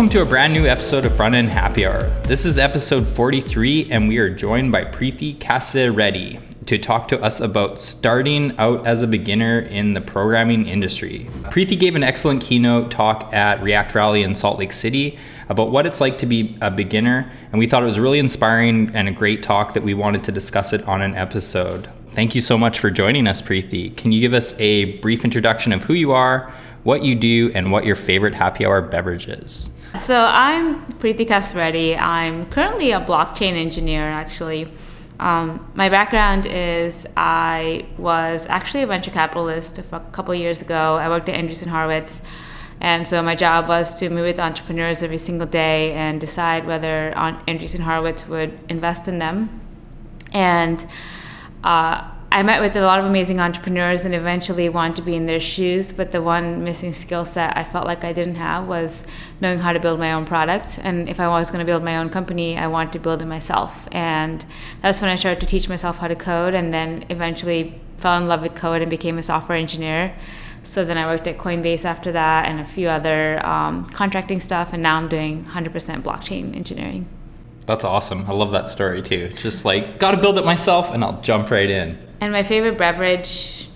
Welcome to a brand new episode of Front End Happy Hour. This is episode 43, and we are joined by Preethi Reddy to talk to us about starting out as a beginner in the programming industry. Preethi gave an excellent keynote talk at React Rally in Salt Lake City about what it's like to be a beginner, and we thought it was really inspiring and a great talk that we wanted to discuss it on an episode. Thank you so much for joining us, Preethi. Can you give us a brief introduction of who you are, what you do, and what your favorite happy hour beverage is? So I'm Preethi Kasireddy. I'm currently a blockchain engineer, actually. Um, my background is I was actually a venture capitalist a couple years ago. I worked at Andreessen Horowitz. And so my job was to meet with entrepreneurs every single day and decide whether Andreessen Horowitz would invest in them. And uh, I met with a lot of amazing entrepreneurs and eventually wanted to be in their shoes, but the one missing skill set I felt like I didn't have was knowing how to build my own product. And if I was going to build my own company, I wanted to build it myself. And that's when I started to teach myself how to code and then eventually fell in love with code and became a software engineer. So then I worked at Coinbase after that and a few other um, contracting stuff, and now I'm doing 100% blockchain engineering. That's awesome. I love that story too. Just like, gotta build it myself and I'll jump right in. And my favorite beverage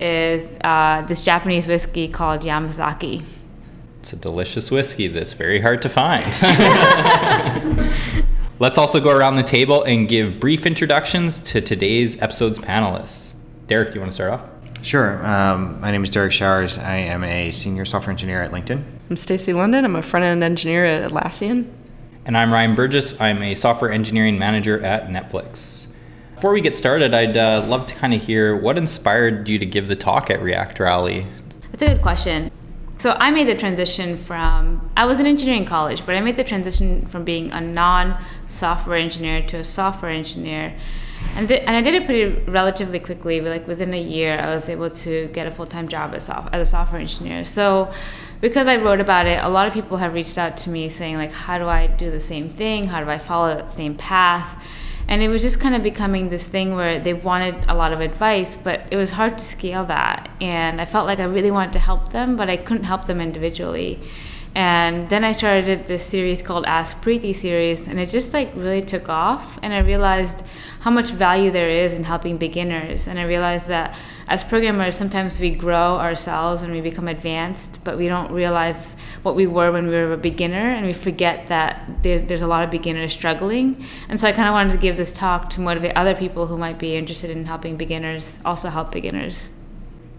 is uh, this Japanese whiskey called Yamazaki. It's a delicious whiskey that's very hard to find. Let's also go around the table and give brief introductions to today's episode's panelists. Derek, do you want to start off? Sure. Um, my name is Derek Showers. I am a senior software engineer at LinkedIn. I'm Stacy London. I'm a front end engineer at Atlassian. And I'm Ryan Burgess. I'm a software engineering manager at Netflix. Before we get started, I'd uh, love to kind of hear what inspired you to give the talk at React Rally. That's a good question. So I made the transition from I was in engineering college, but I made the transition from being a non-software engineer to a software engineer, and th- and I did it pretty relatively quickly. Like within a year, I was able to get a full-time job as, soft- as a software engineer. So because I wrote about it, a lot of people have reached out to me saying like, how do I do the same thing? How do I follow that same path? And it was just kind of becoming this thing where they wanted a lot of advice but it was hard to scale that. And i felt like i really wanted to help them but i couldn't help them individually. And then i started this series called ask preethi series and it just like really took off. And i realized how much value there is in helping beginners. And i realized that as programmers, sometimes we grow ourselves and we become advanced, but we don't realize what we were when we were a beginner, and we forget that there's, there's a lot of beginners struggling. And so I kind of wanted to give this talk to motivate other people who might be interested in helping beginners also help beginners.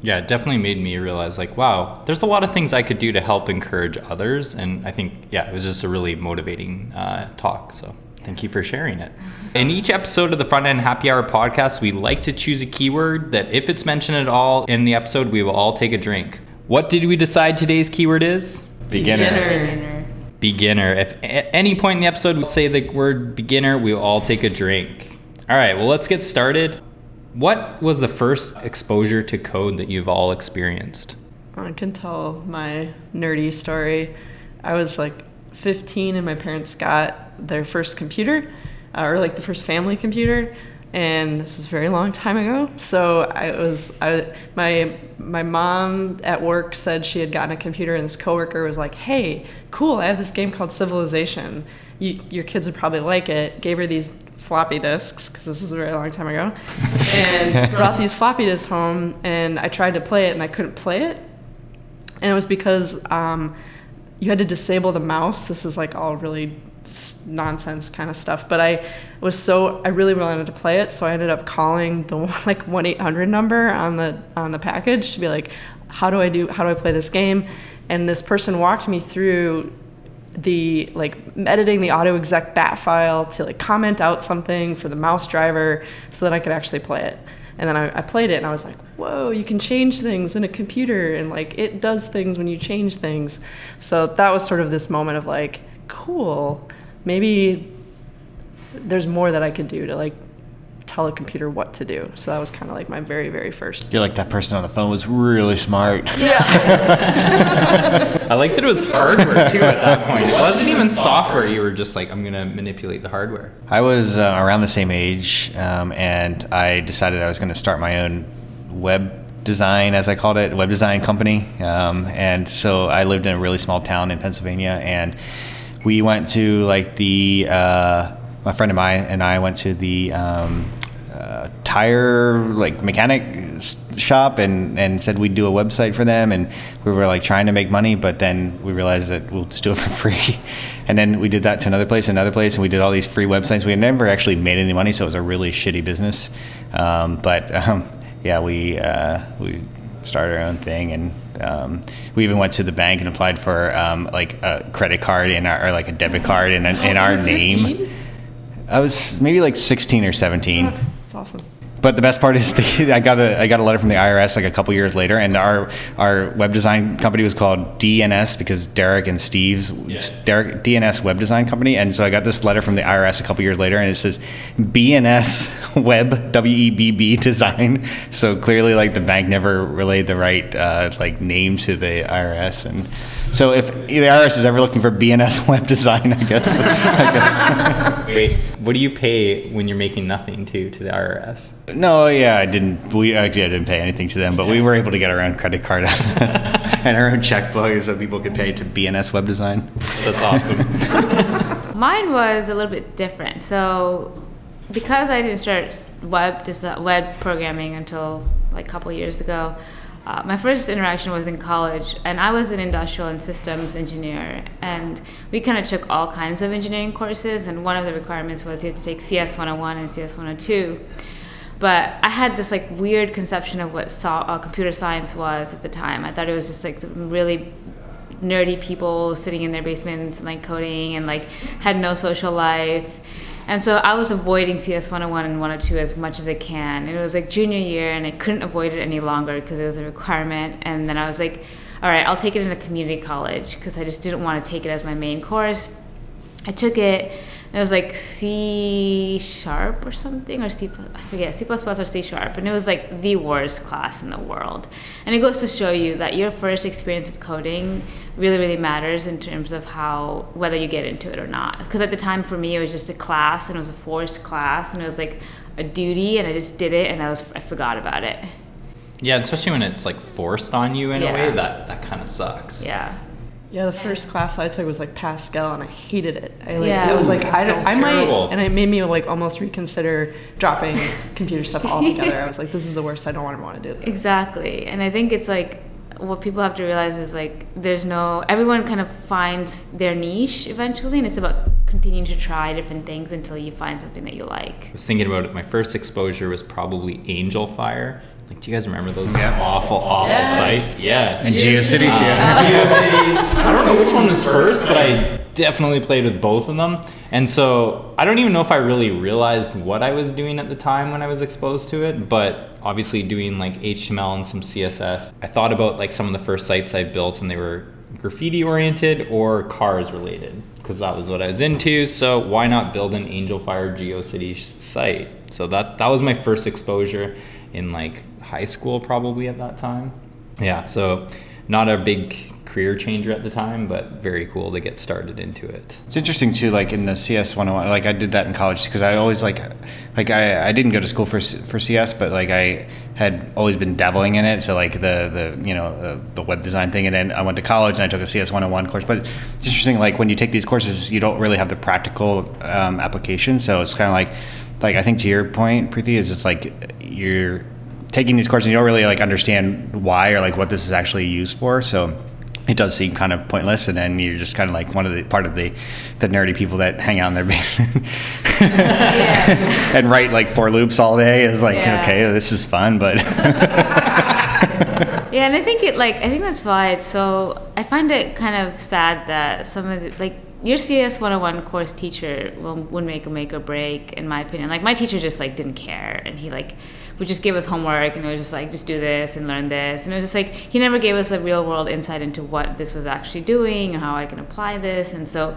Yeah, it definitely made me realize like, wow, there's a lot of things I could do to help encourage others. And I think, yeah, it was just a really motivating uh, talk. So Thank you for sharing it. In each episode of the Front End Happy Hour podcast, we like to choose a keyword that, if it's mentioned at all in the episode, we will all take a drink. What did we decide today's keyword is? Beginner. Beginner. Beginner. If at any point in the episode we say the word beginner, we will all take a drink. All right, well, let's get started. What was the first exposure to code that you've all experienced? Oh, I can tell my nerdy story. I was like 15 and my parents got their first computer, uh, or like the first family computer, and this was a very long time ago. So I was, I my my mom at work said she had gotten a computer, and this coworker was like, "Hey, cool! I have this game called Civilization. You, your kids would probably like it." Gave her these floppy disks because this was a very long time ago, and brought these floppy disks home, and I tried to play it, and I couldn't play it, and it was because. Um, you had to disable the mouse. This is like all really nonsense kind of stuff. But I was so I really wanted to play it, so I ended up calling the like one eight hundred number on the on the package to be like, how do I do how do I play this game? And this person walked me through the like editing the autoexec.bat file to like comment out something for the mouse driver so that I could actually play it. And then I, I played it and I was like, whoa, you can change things in a computer and like it does things when you change things. So that was sort of this moment of like, cool, maybe there's more that I could do to like tell a computer what to do. So that was kind of like my very, very first. You're like that person on the phone was really smart. Yeah. I like that it was hardware too at that point. It wasn't even software. You were just like, I'm going to manipulate the hardware. I was uh, around the same age, um, and I decided I was going to start my own web design, as I called it, web design company. Um, and so I lived in a really small town in Pennsylvania, and we went to like the uh, my friend of mine and I went to the um, uh, tire like mechanic shop and and said we'd do a website for them. And we were like trying to make money but then we realized that we'll just do it for free. And then we did that to another place another place and we did all these free websites. We had never actually made any money so it was a really shitty business. Um, but um, yeah we uh, we started our own thing and um, we even went to the bank and applied for um, like a credit card in our or like a debit card in, in our name I was maybe like 16 or 17. That's awesome. But the best part is the, I got a I got a letter from the IRS like a couple years later, and our our web design company was called DNS because Derek and Steve's Derek DNS Web Design Company, and so I got this letter from the IRS a couple years later, and it says BNS Web W E B B Design. So clearly, like the bank never relayed the right uh, like name to the IRS, and so if the IRS is ever looking for BNS Web Design, I guess I guess. Wait, what do you pay when you're making nothing to to the IRS? No, yeah, I didn't. We actually I didn't pay anything to them, but we were able to get our own credit card and our own checkbook so people could pay to BNS Web Design. That's awesome. Mine was a little bit different. So, because I didn't start web web programming until like a couple years ago, uh, my first interaction was in college, and I was an industrial and systems engineer. And we kind of took all kinds of engineering courses, and one of the requirements was you had to take CS 101 and CS 102. But I had this like weird conception of what so- uh, computer science was at the time. I thought it was just like some really nerdy people sitting in their basements and like coding and like had no social life. And so I was avoiding CS 101 and 102 as much as I can. And it was like junior year and I couldn't avoid it any longer because it was a requirement. And then I was like, all right, I'll take it in a community college because I just didn't want to take it as my main course. I took it and it was like C sharp or something or C plus, I forget C plus plus or C sharp. And it was like the worst class in the world. And it goes to show you that your first experience with coding really really matters in terms of how whether you get into it or not. Because at the time for me it was just a class and it was a forced class and it was like a duty and I just did it and I was I forgot about it. Yeah, especially when it's like forced on you in a way that that kind of sucks. yeah Yeah, the first class I took was like Pascal, and I hated it. I like Yeah. it was like I, don't, Pascal's I might, terrible. and it made me like almost reconsider dropping computer stuff altogether. I was like, this is the worst. I don't ever want to do this. Exactly. And I think it's like what people have to realize is like there's no everyone kind of finds their niche eventually and it's about continuing to try different things until you find something that you like. I was thinking about it. My first exposure was probably Angelfire. Like, do you guys remember those Yeah. awful, awful Yes. sites? Yes. And GeoCities, uh, yeah. GeoCities. I don't know which one was first, but I definitely played with both of them. And so I don't even know if I really realized what I was doing at the time when I was exposed to it, but obviously doing like HTML and some CSS. I thought about like some of the first sites I built and they were graffiti oriented or cars related because that was what I was into. So why not build an Angelfire GeoCities site? So that that was my first exposure in like high school probably at that time. Yeah, so not a big career changer at the time, but very cool to get started into it. It's interesting too, like in the CS 101, like I did that in college because I always like, like I, I didn't go to school for for CS, but like I had always been dabbling in it. So like the the you know the, web design thing, and then I went to college and I took a CS 101 course. But it's interesting, like when you take these courses, you don't really have the practical um, application. So it's kind of like, like I think to your point, Preethi, is it's like you're taking these courses you don't really like understand why or like what this is actually used for. So it does seem kind of pointless, and then you're just kind of like one of the part of the the nerdy people that hang out in their basement and write like for loops all day. Is like Yeah. okay, this is fun, but Yeah, and I think it like I think that's why it's so. I find it kind of sad that some of the like your CS 101 course teacher will would make a make or break in my opinion. Like my teacher just like didn't care, and he like would just give us homework, and it was just like just do this and learn this, and it was just like he never gave us a real world insight into what this was actually doing and how I can apply this, and so.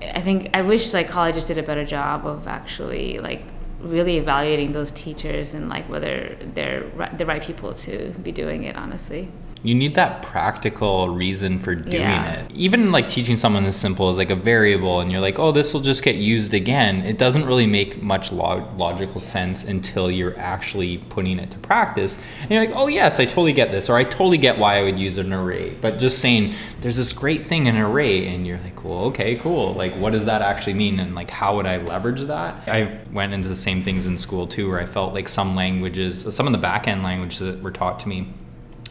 I think I wish like colleges did a better job of actually like really evaluating those teachers and like whether they're the right people to be doing it honestly you need that practical reason for doing Yeah. it. Even like teaching someone as simple as like a variable, and you're like, oh, this will just get used again. It doesn't really make much log- logical sense until you're actually putting it to practice. And you're like, oh, yes, I totally get this, or I totally get why I would use an array. But just saying, there's this great thing in an array, and you're like, well, okay, cool. Like, what does that actually mean? And like, how would I leverage that? I went into the same things in school too, where I felt like some languages, some of the back end languages that were taught to me,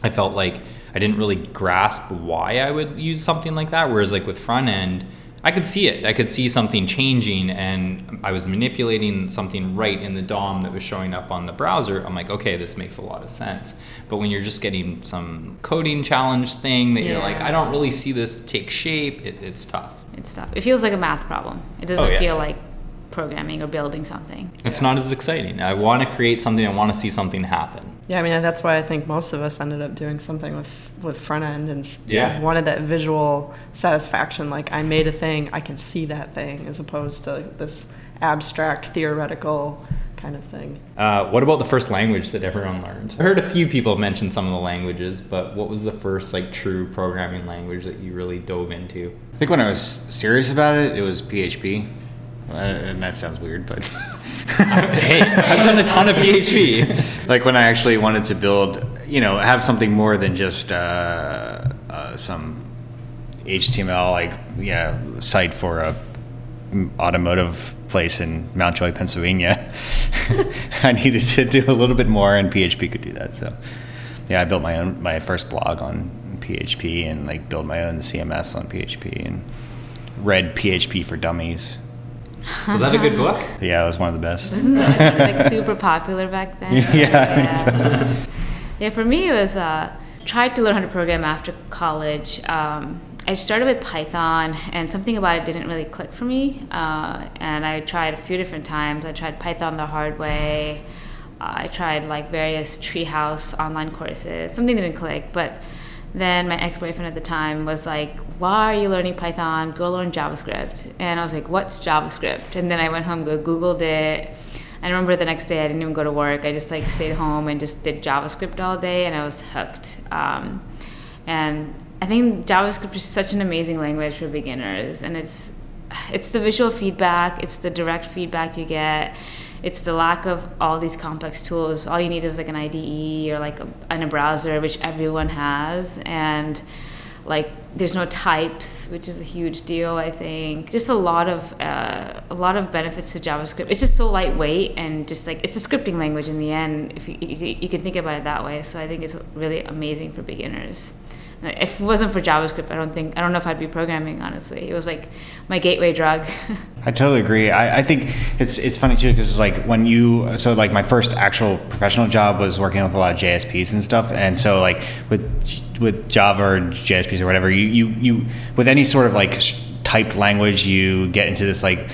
I felt like I didn't really grasp why I would use something like that. Whereas like with front end, I could see it. I could see something changing and I was manipulating something right in the DOM that was showing up on the browser. I'm like, okay, this makes a lot of sense. But when you're just getting some coding challenge thing that you're like, I don't really see this take shape, it, it's tough. It's tough. It feels like a math problem. It doesn't Oh, yeah. feel like programming or building something. It's not as exciting. I want to create something, I want to see something happen. Yeah, I mean that's why I think most of us ended up doing something with with front end and Yeah. wanted that visual satisfaction. Like I made a thing, I can see that thing, as opposed to this abstract theoretical kind of thing. Uh, what about the first language that everyone learned? I heard a few people mention some of the languages, but what was the first like true programming language that you really dove into? I think when I was serious about it, it was PHP. Uh, and that sounds weird, but hey, I've done a ton of PHP. like when I actually wanted to build, you know, have something more than just uh, uh, some HTML, like yeah, site for a automotive place in Mount Joy, Pennsylvania. I needed to do a little bit more, and PHP could do that. So, yeah, I built my own my first blog on PHP and like build my own CMS on PHP and read PHP for Dummies. Was that a good book? Yeah, it was one of the best. Wasn't that like super popular back then? Yeah, I think Yeah, for me it was uh, tried to learn how to program after college. Um, I started with Python, and something about it didn't really click for me. Uh, and I tried a few different times. I tried Python the hard way. Uh, I tried like various Treehouse online courses. Something didn't click, but then my ex-boyfriend at the time was like, "Why are you learning Python? Go learn JavaScript." And I was like, "What's JavaScript?" And then I went home, go Googled it. I remember the next day I didn't even go to work. I just like stayed home and just did JavaScript all day, and I was hooked. Um, and I think JavaScript is such an amazing language for beginners, and it's it's the visual feedback, it's the direct feedback you get, it's the lack of all these complex tools. All you need is like an IDE or like a, and a browser, which everyone has, and like there's no types, which is a huge deal. I think just a lot of uh, a lot of benefits to JavaScript. It's just so lightweight and just like it's a scripting language in the end. If you you, you can think about it that way, so I think it's really amazing for beginners. If it wasn't for JavaScript, I don't think I don't know if I'd be programming. Honestly, it was like my gateway drug. I totally agree. I, I think it's it's funny too because like when you so like my first actual professional job was working with a lot of JSPs and stuff, and so like with with Java or JSPs or whatever, you you, you with any sort of like typed language, you get into this like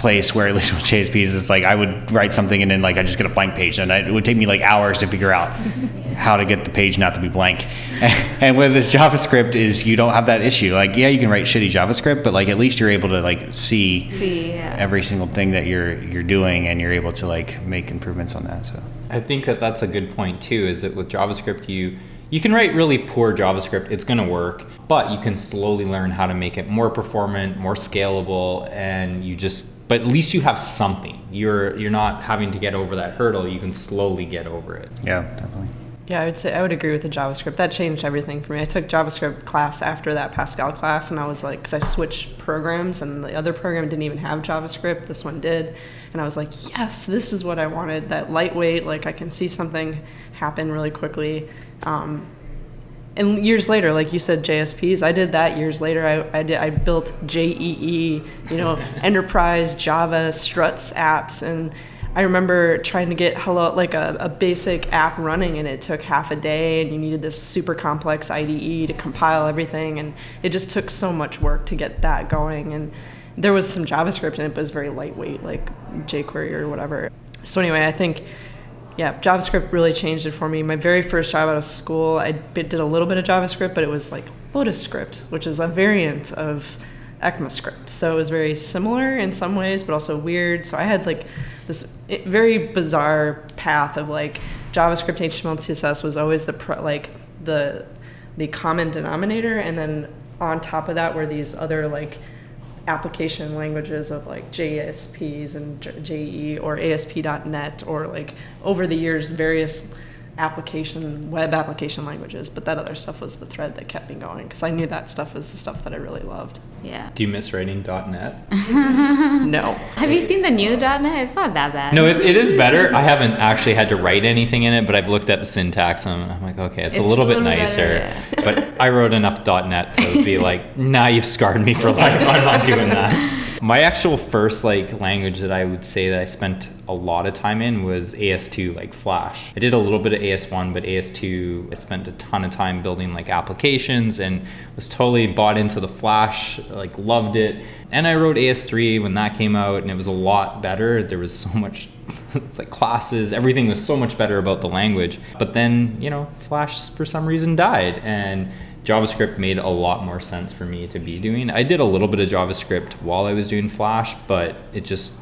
place where at least with JSPs it's like I would write something and then like I just get a blank page and I, it would take me like hours to figure out how to get the page not to be blank. And with this JavaScript is you don't have that issue. Like yeah, you can write shitty JavaScript, but like at least you're able to like see See, yeah. every single thing that you're you're doing and you're able to like make improvements on that. So I think that that's a good point too. Is that with JavaScript, you you can write really poor JavaScript, it's going to work, but you can slowly learn how to make it more performant, more scalable, and you just. But at least you have something. You're you're not having to get over that hurdle. You can slowly get over it. yeah, definitely. Yeah, I would say I would agree with the JavaScript. That changed everything for me. I took JavaScript class after that Pascal class, and I was like, because I switched programs, and the other program didn't even have JavaScript. This one did, and I was like, yes, this is what I wanted. That lightweight, like I can see something happen really quickly. Um, and years later, like you said, JSPs, I did that years later. I, I did I built JEE, you know, enterprise Java struts apps, and I remember trying to get hello like a, a basic app running, and it took half a day, and you needed this super complex IDE to compile everything, and it just took so much work to get that going. And there was some JavaScript in it, but it was very lightweight, like jQuery or whatever. So anyway, I think yeah, JavaScript really changed it for me. My very first job out of school, I did a little bit of JavaScript, but it was like LotusScript, which is a variant of ECMAScript. So it was very similar in some ways, but also weird. So I had like this very bizarre path of like JavaScript, HTML, and CSS was always the pro- like the the common denominator, and then on top of that were these other like application languages of like JSPs and JE or ASP.NET or like over the years various application web application languages but that other stuff was the thread that kept me going because i knew that stuff was the stuff that i really loved Yeah. Do you miss writing .NET? no Have you seen the new .NET? It's not that bad. No, it, it is better. I haven't actually had to write anything in it, but I've looked at the syntax and I'm like, okay, it's, a little a bit nicer. better, but I wrote enough .NET to be like, nah, you've scarred me for life. I'm not doing that. My actual first like language that I would say that I spent a lot of time in was AS2, like Flash. I did a little bit of AS1, but AS2, I spent a ton of time building like applications and was totally bought into the Flash, like loved it. And I wrote AS3 when that came out, and it was a lot better. There was so much like classes, everything was so much better about the language. But then, you know, Flash for some reason died, and JavaScript made a lot more sense for me to be doing. I did a little bit of JavaScript while I was doing Flash, but it just,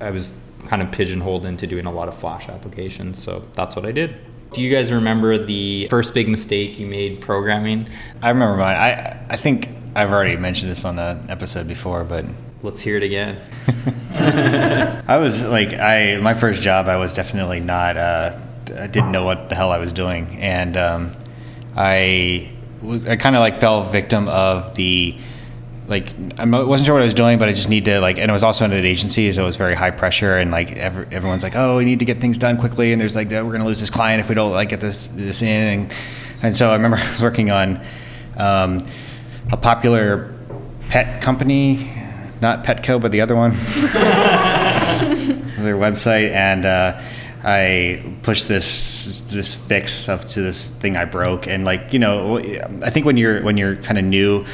I was kind of pigeonholed into doing a lot of Flash applications. So that's what I did. Do you guys remember the first big mistake you made programming? I remember mine. I I think I've already mentioned this on an episode before, but Let's hear it again. I was like, I my first job, I was definitely not. Uh, I didn't know what the hell I was doing, and um, I was, I kind of like fell victim of the like I wasn't sure what I was doing, but I just need to like, and it was also in an agency, so it was very high pressure, and like every, everyone's like, oh, we need to get things done quickly, and there's like, we're gonna lose this client if we don't like get this this in, and and so I remember I was working on um, a popular pet company, not Petco, but the other one, their website, and. Uh, I pushed this this fix up to this thing I broke, and like you know, I think when you're when you're kind of new,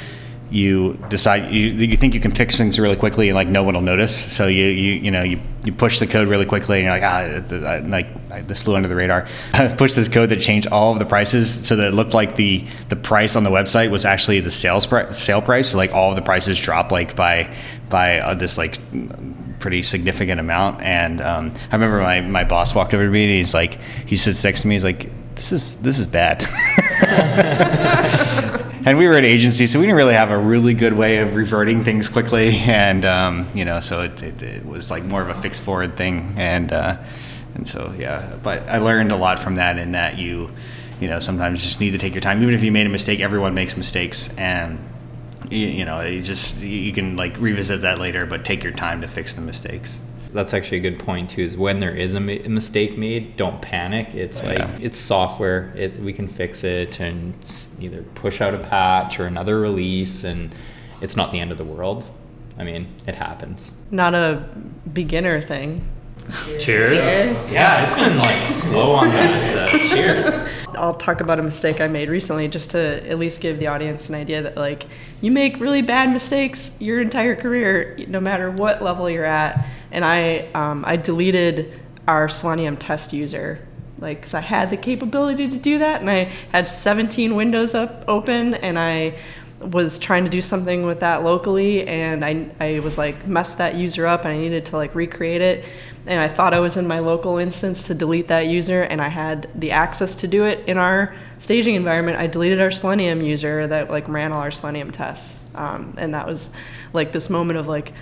you decide you, you think you can fix things really quickly and like no one will notice. So you you you know you, you push the code really quickly and you're like ah uh, like this flew under the radar. I pushed this code that changed all of the prices so that it looked like the the price on the website was actually the sales price sale price. So like all of the prices dropped like by by uh, this like pretty significant amount. And um, I remember my, my boss walked over to me and he's like, he sits next to me. He's like, this is this is bad. and we were an agency, so we didn't really have a really good way of reverting things quickly. And um, you know, so it, it, it, was like more of a fixed forward thing. And uh, and so yeah, but I learned a lot from that. In that you you know sometimes just need to take your time, even if you made a mistake. Everyone makes mistakes, and you, you know you just you can like revisit that later, but take your time to fix the mistakes that's actually a good point too is when there is a, ma- mistake made don't panic. It's like Yeah. it's software. It, we can fix it and either push out a patch or another release and it's not the end of the world. I mean it happens. Not a beginner thing. Cheers, Cheers. yeah it's been like slow on that so cheers I'll talk about a mistake I made recently just to at least give the audience an idea that like you make really bad mistakes your entire career no matter what level you're at. And I um, I deleted our Selenium test user like because I had the capability to do that and I had 17 windows up open and I was trying to do something with that locally and I, I was like messed that user up and I needed to like recreate it and I thought I was in my local instance to delete that user and I had the access to do it in our staging environment. I deleted our Selenium user that like ran all our Selenium tests. Um, and that was like this moment of like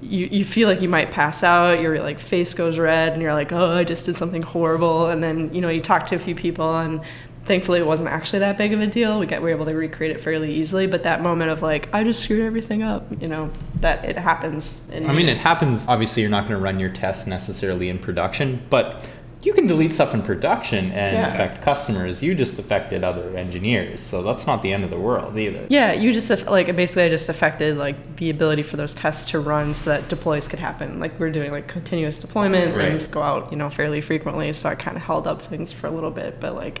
you, you feel like you might pass out your like face goes red and you're like oh I just did something horrible. And then you know you talk to a few people and thankfully it wasn't actually that big of a deal. We got we were able to recreate it fairly easily but that moment of like i just screwed everything up you know that it happens i mean it happens obviously you're not going to run your tests necessarily in production but you can delete stuff in production and Yeah. affect customers. You just affected other engineers so that's not the end of the world either. Yeah you just like basically i just affected like the ability for those tests to run so that deploys could happen. Like we're doing like continuous deployment Right. things go out you know fairly frequently so i kind of held up things for a little bit but like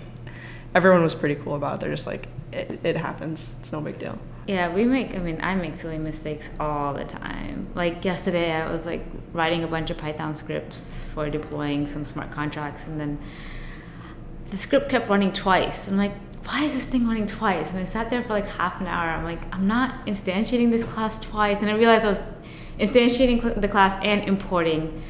everyone was pretty cool about it they're just like it, it happens it's no big deal Yeah, we make, I mean, I make silly mistakes all the time. Like yesterday, I was like writing a bunch of Python scripts for deploying some smart contracts, and then the script kept running twice. I'm like, why is this thing running twice? And I sat there for like half an hour. I'm like, I'm not instantiating this class twice. And I realized I was instantiating the class and importing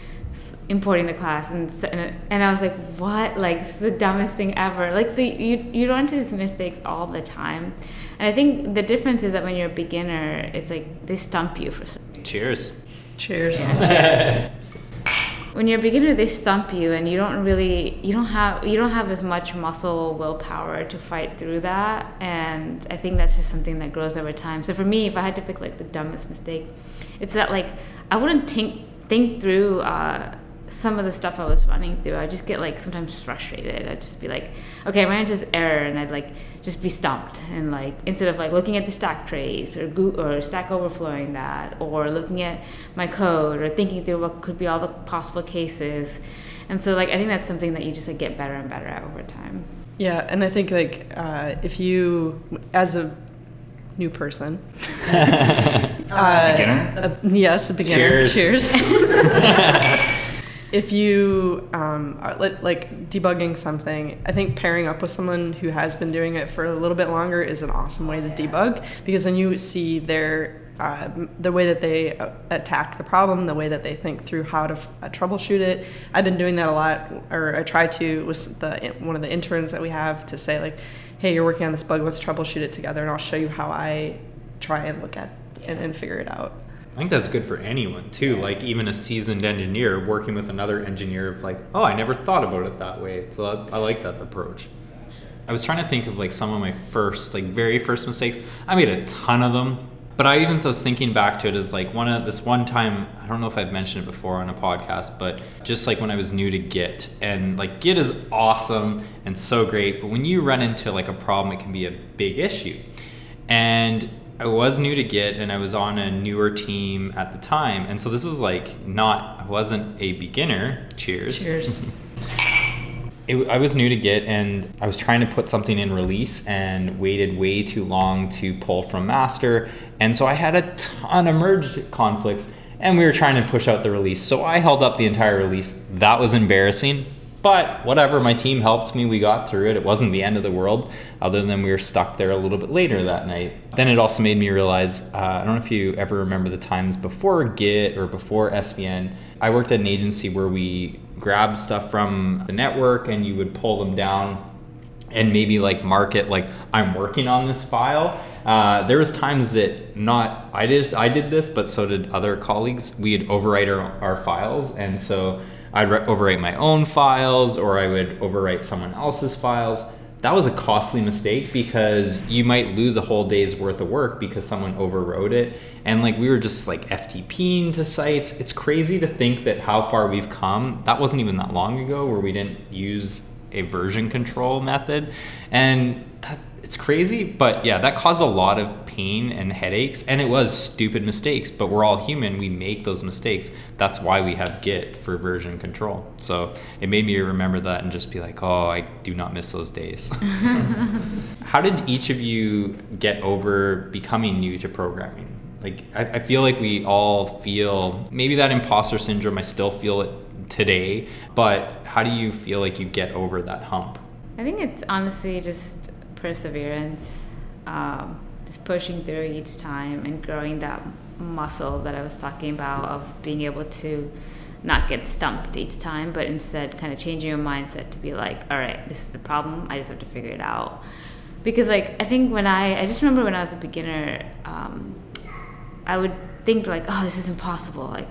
importing the class and, s- and and I was like what? Like this is the dumbest thing ever. Like so you you run into these mistakes all the time. And I think the difference is that when you're a beginner it's like they stump you for some Cheers. Cheers. when you're a beginner they stump you and you don't really you don't have you don't have as much muscle willpower to fight through that. And i think that's just something that grows over time. So for me if i had to pick like the dumbest mistake it's that like i wouldn't think think through uh, some of the stuff i was running through i just get like sometimes frustrated i'd just be like okay i ran into this error and i'd like just be stumped and like instead of like looking at the stack trace or go- or stack overflowing that or looking at my code or thinking through what could be all the possible cases and so like i think that's something that you just like get better and better at over time Yeah, and I think like uh, if you, as a new person, uh, Beginner? a- yes, a beginner. Cheers. if you um, are li- like debugging something, I think pairing up with someone who has been doing it for a little bit longer is an awesome way to debug because then you see their uh, the way that they uh, attack the problem, the way that they think through how to f- uh, troubleshoot it. I've been doing that a lot, or I try to with the one of the interns that we have to say like, "Hey, you're working on this bug. Let's troubleshoot it together, and I'll show you how I try and look at and, and figure it out." I think that's good for anyone too. Like even a seasoned engineer working with another engineer of like, oh, I never thought about it that way. So that, I like that approach. I was trying to think of like some of my first, like very first mistakes. I made a ton of them, but I even was thinking back to it as like one of this one time. I don't know if I've mentioned it before on a podcast, but just like when I was new to Git, and like Git is awesome and so great, but when you run into like a problem, it can be a big issue. And I was new to Git and I was on a newer team at the time. And so this is like not, I wasn't a beginner. Cheers. Cheers. It, I was new to Git and I was trying to put something in release and waited way too long to pull from master. And so I had a ton of merge conflicts and we were trying to push out the release. So I held up the entire release. That was embarrassing. But whatever, my team helped me. We got through it. It wasn't the end of the world, other than we were stuck there a little bit later that night. Then it also made me realize uh, I don't know if you ever remember the times before Git or before SVN. I worked at an agency where we grabbed stuff from the network and you would pull them down and maybe like mark it like I'm working on this file. Uh, there was times that not I did I did this, but so did other colleagues. We'd overwrite our, our files, and so I'd re- overwrite my own files, or I would overwrite someone else's files. That was a costly mistake because you might lose a whole day's worth of work because someone overwrote it. And like we were just like FTPing to sites. It's crazy to think that how far we've come. That wasn't even that long ago where we didn't use a version control method and that it's crazy but yeah that caused a lot of pain and headaches and it was stupid mistakes but we're all human we make those mistakes. That's why we have git for version control. So it made me remember that and just be like oh i do not miss those days. How did each of you get over becoming new to programming? Like I, I feel like we all feel maybe that imposter syndrome i still feel it today but how do you feel like you get over that hump? I think it's honestly just perseverance, um, pushing through each time and growing that muscle that I was talking about of being able to not get stumped each time, but instead kind of changing your mindset to be like, all right, this is the problem. I just have to figure it out. Because like I think when I I just remember when I was a beginner, um, I would think like, oh, this is impossible. Like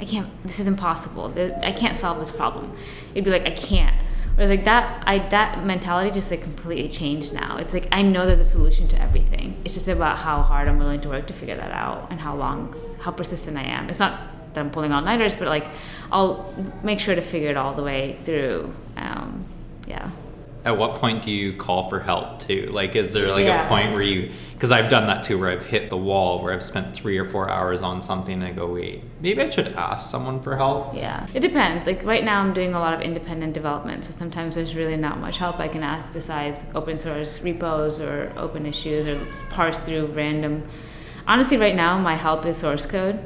I can't. This is impossible. I can't solve this problem. It'd be like I can't. Whereas like that, I that mentality just like completely changed now. It's like I know there's a solution to everything. It's just about how hard I'm willing to work to figure that out and how long, how persistent I am. It's not that I'm pulling all nighters, but like I'll make sure to figure it all the way through. Um, yeah. At what point do you call for help too like is there like Yeah. a point where you because i've done that too where i've hit the wall where i've spent three or four hours on something and i go wait maybe i should ask someone for help Yeah, it depends. Like right now, I'm doing a lot of independent development, so sometimes there's really not much help I can ask besides open source repos or open issues or parse through random. Honestly, right now, my help is source code,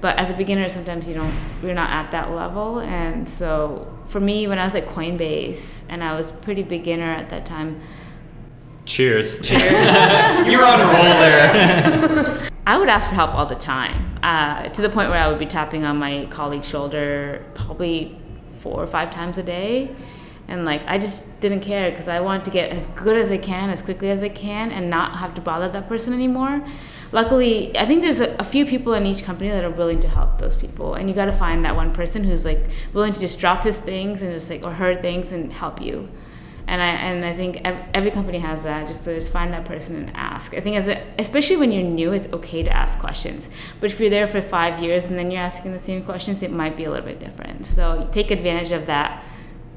but as a beginner, sometimes you don't, you're not at that level, and so for me, when I was at Coinbase and I was pretty beginner at that time, cheers cheers You're on a roll there I would ask for help all the time, uh, to the point where I would be tapping on my colleague's shoulder probably four or five times a day. And like, I just didn't care because I wanted to get as good as I can, as quickly as I can, and not have to bother that person anymore. Luckily, I think there's a, a few people in each company that are willing to help those people. And you got to find that one person who's like willing to just drop his things and just like, or her things and help you and I and I think every company has that. Just to just find that person and ask. I think as a, especially when you're new, it's okay to ask questions. But if you're there for five years and then you're asking the same questions, it might be a little bit different. So take advantage of that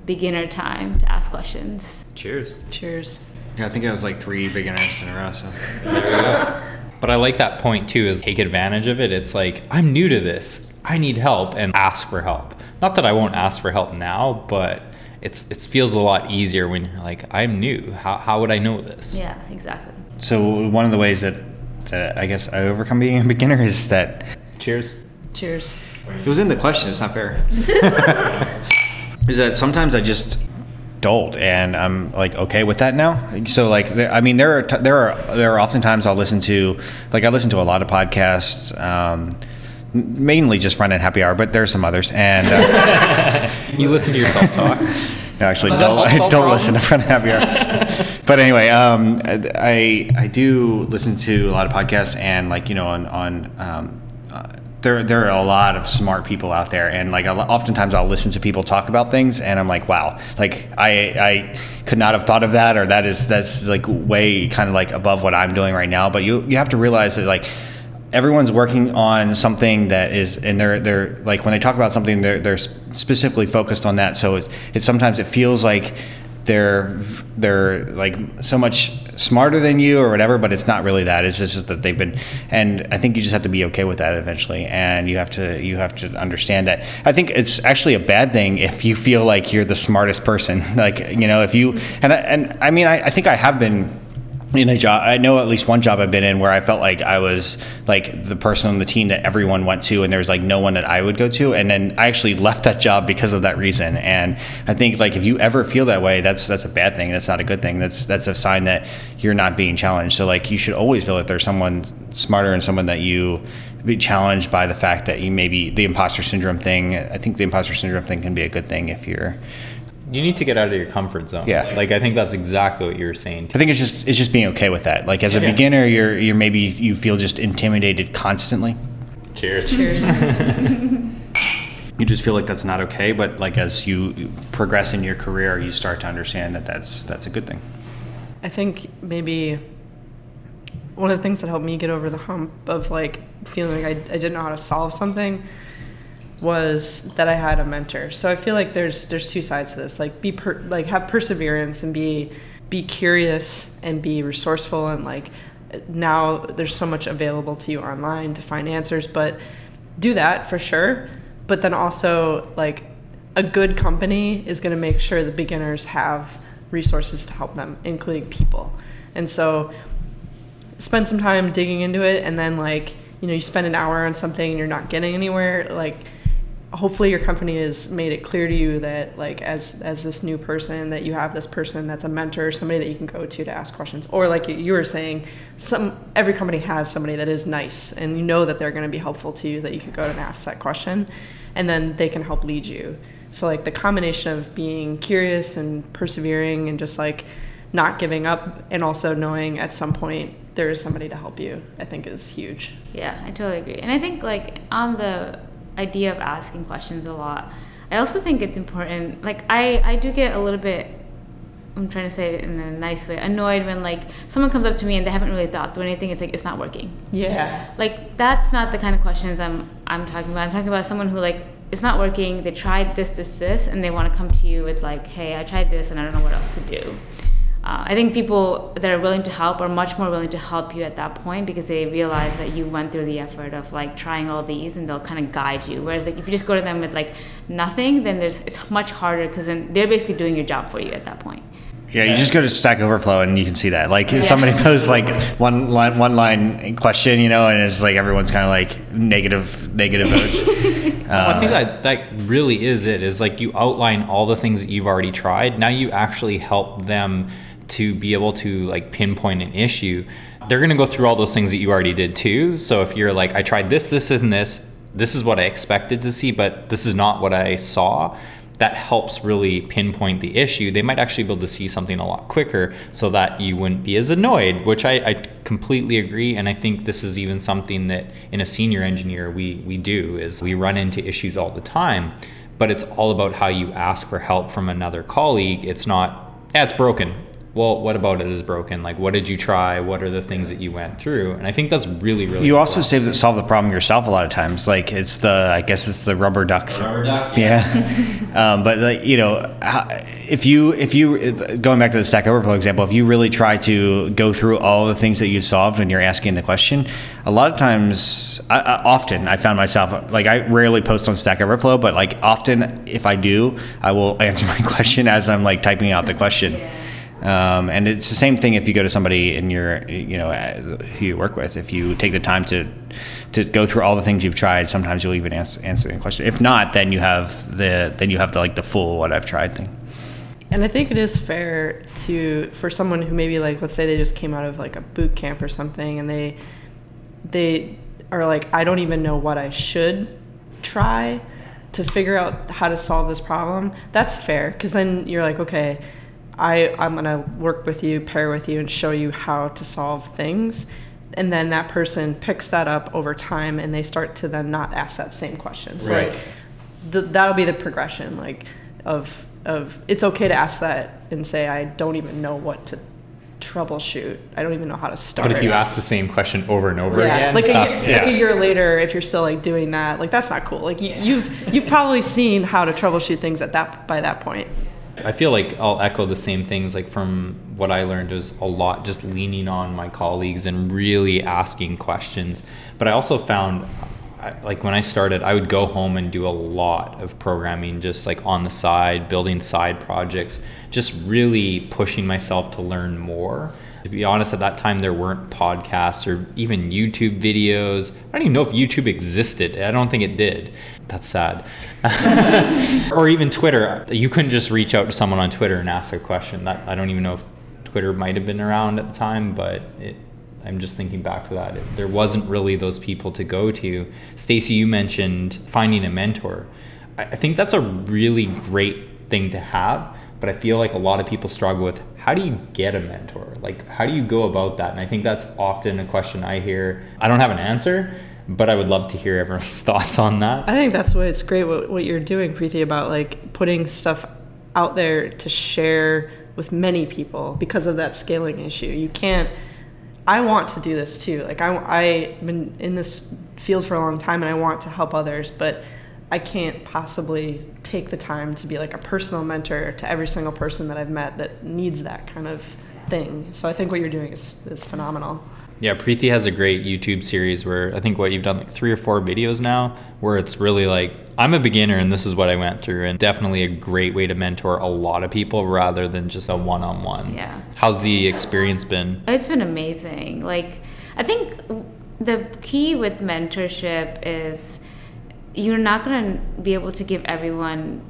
beginner time to ask questions. Cheers. Cheers. Yeah, I think I was like three beginners in a row. So. But I like that point too. Is take advantage of it. It's like I'm new to this. I need help and ask for help. Not that I won't ask for help now, but it's it feels a lot easier when you're like I'm new. How how would I know this? Yeah, exactly. So one of the ways that that I guess I overcome being a beginner is that. Cheers. Cheers. It was in the question. It's not fair. is that sometimes I just dolt and I'm like okay with that now. So like I mean there are t- there are there are oftentimes I'll listen to like I listen to a lot of podcasts. Um, mainly just Front End Happy Hour, but there's some others. And uh, you listen to yourself talk. No, actually, don't, don't listen to Front End Happy Hour. but anyway, um, I I do listen to a lot of podcasts, and like you know, on on um, there there are a lot of smart people out there, and like oftentimes I'll listen to people talk about things, and I'm like, wow, like I I could not have thought of that, or that is that's like way kind of like above what I'm doing right now. But you you have to realize that like everyone's working on something that is and they're they're like when they talk about something they're they're specifically focused on that. So it's it's sometimes it feels like they're they're like so much smarter than you or whatever but it's not really that. It's just that they've been and i think you just have to be okay with that eventually. And you have to you have to understand that. I think it's actually a bad thing if you feel like you're the smartest person. Like you know if you and I, and i mean I, I think i have been in a job i know at least one job i've been in where i felt like i was like the person on the team that everyone went to and there was like no one that i would go to. And then i actually left that job because of that reason. And i think like if you ever feel that way that's that's a bad thing that's not a good thing. That's that's a sign that you're not being challenged. So like you should always feel that there's someone smarter and someone that you be challenged by the fact that you maybe the imposter syndrome thing i think the imposter syndrome thing can be a good thing if you're you need to get out of your comfort zone. Yeah. Like I think that's exactly what you were saying. I think it's just it's just being okay with that. Like as a yeah. beginner, you're you're maybe you feel just intimidated constantly. Cheers. Cheers. you just feel like that's not okay, but like as you progress in your career, you start to understand that that's that's a good thing. I think maybe one of the things that helped me get over the hump of like feeling like I, I didn't know how to solve something was that I had a mentor. So I feel like there's there's two sides to this. Like be per, like have perseverance and be be curious and be resourceful and like now there's so much available to you online to find answers, but do that for sure. But then also like a good company is going to make sure the beginners have resources to help them, including people. And so spend some time digging into it and then like you know you spend an hour on something and you're not getting anywhere like hopefully your company has made it clear to you that like as as this new person that you have this person that's a mentor somebody that you can go to to ask questions. Or like you were saying some every company has somebody that is nice and you know that they're going to be helpful to you that you could go and ask that question and then they can help lead you. So like the combination of being curious and persevering and just like not giving up and also knowing at some point there is somebody to help you i think is huge. Yeah i totally agree. And i think like on the idea of asking questions a lot. I also think it's important. Like I, I do get a little bit. I'm trying to say it in a nice way. Annoyed when like someone comes up to me and they haven't really thought through anything. It's like it's not working. Yeah. Like that's not the kind of questions I'm I'm talking about. I'm talking about someone who like it's not working. They tried this, this, this, and they want to come to you with like, hey, I tried this and I don't know what else to do uh, I think people that are willing to help are much more willing to help you at that point because they realize that you went through the effort of like trying all these and they'll kind of guide you. Whereas like if you just go to them with like nothing, then there's it's much harder because then they're basically doing your job for you at that point. Yeah, you just go to Stack Overflow and you can see that. Like yeah. somebody posts like one line, one line question, you know, and it's like everyone's kind of like negative, negative votes. uh, I think that that really is it. Is like you outline all the things that you've already tried. Now you actually help them to be able to like pinpoint an issue they're going to go through all those things that you already did too. So if you're like, I tried this, this, and this, this is what I expected to see, but this is not what I saw. That helps really pinpoint the issue. They might actually be able to see something a lot quicker so that you wouldn't be as annoyed, which I, I completely agree. And I think this is even something that in a senior engineer we, we do is we run into issues all the time, but it's all about how you ask for help from another colleague. It's not, yeah, it's broken well, what about it is broken? Like, what did you try? What are the things that you went through? And I think that's really, really. You also save the, solve the problem yourself a lot of times. Like it's the, I guess it's the rubber duck. The rubber duck. Yeah. um, but like you know, if you if you going back to the Stack Overflow example, if you really try to go through all the things that you've solved when you're asking the question, a lot of times, I, I, often I found myself like I rarely post on Stack Overflow, but like often if I do, I will answer my question as I'm like typing out the question. Yeah. Um, and it's the same thing if you go to somebody in your, you know, uh, who you work with. If you take the time to to go through all the things you've tried, sometimes you'll even answer, answer the question. If not, then you have the then you have the like the full what I've tried thing. And I think it is fair to for someone who maybe like let's say they just came out of like a boot camp or something and they they are like I don't even know what I should try to figure out how to solve this problem. That's fair because then you're like okay I, I'm going to work with you, pair with you, and show you how to solve things. And then that person picks that up over time and they start to then not ask that same question. So right. like, the, that'll be the progression like of of it's okay to ask that and say I don't even know what to troubleshoot. I don't even know how to start. But if you ask the same question over and over yeah. again, like a, year, yeah. like a year later, if you're still like doing that, like that's not cool. Like you, you've you've probably seen how to troubleshoot things at that by that point. I feel like I'll echo the same things. Like from what I learned was a lot just leaning on my colleagues and really asking questions. But I also found, like when I started, I would go home and do a lot of programming, just like on the side, building side projects, just really pushing myself to learn more. To be honest, at that time there weren't podcasts or even YouTube videos. I don't even know if YouTube existed. I don't think it did. That's sad. or even Twitter. You couldn't just reach out to someone on Twitter and ask a question. That I don't even know if Twitter might have been around at the time, but it, I'm just thinking back to that. It, there wasn't really those people to go to. Stacy, you mentioned finding a mentor. I, I think that's a really great thing to have, but I feel like a lot of people struggle with how do you get a mentor? Like, how do you go about that? And I think that's often a question I hear. I don't have an answer, but I would love to hear everyone's thoughts on that. I think that's why it's great what, what you're doing, Preethi, about like putting stuff out there to share with many people because of that scaling issue. You can't. I want to do this too. Like I, I've been in this field for a long time, and I want to help others, but I can't possibly take the time to be like a personal mentor to every single person that I've met that needs that kind of thing. So I think what you're doing is, is phenomenal. Yeah, Preethi has a great YouTube series where I think what you've done like three or four videos now where it's really like I'm a beginner and this is what I went through and definitely a great way to mentor a lot of people rather than just a one-on-one. Yeah. How's the experience been? It's been amazing. Like I think the key with mentorship is you're not going to be able to give everyone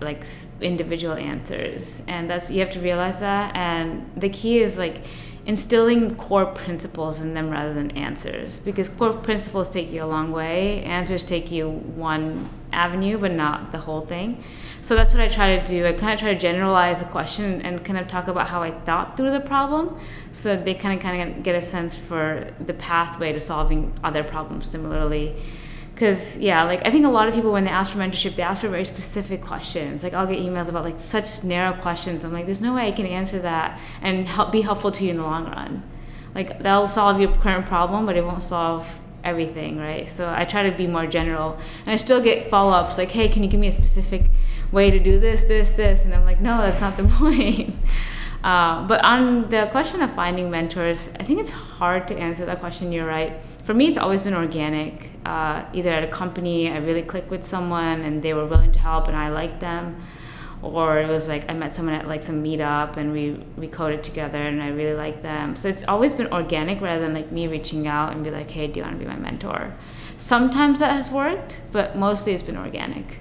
like individual answers. And that's you have to realize that. And the key is like instilling core principles in them rather than answers. Because core principles take you a long way. Answers take you one avenue but not the whole thing. So that's what i try to do. I kind of try to generalize a question and kind of talk about how i thought through the problem. So they kind of kind of get a sense for the pathway to solving other problems similarly because yeah like i think a lot of people when they ask for mentorship they ask for very specific questions. Like i'll get emails about like such narrow questions. I'm like there's no way i can answer that and help be helpful to you in the long run. Like that'll solve your current problem but it won't solve everything right? So i try to be more general. And i still get follow-ups like hey can you give me a specific way to do this this this? And i'm like no that's not the point. Uh, but on the question of finding mentors i think it's hard to answer that question you're right for me, it's always been organic. Uh, either at a company, I really clicked with someone and they were willing to help and I liked them, or it was like I met someone at like some meetup and we we coded together and I really liked them. So it's always been organic rather than like me reaching out and be like, hey, do you want to be my mentor? Sometimes that has worked, but mostly it's been organic.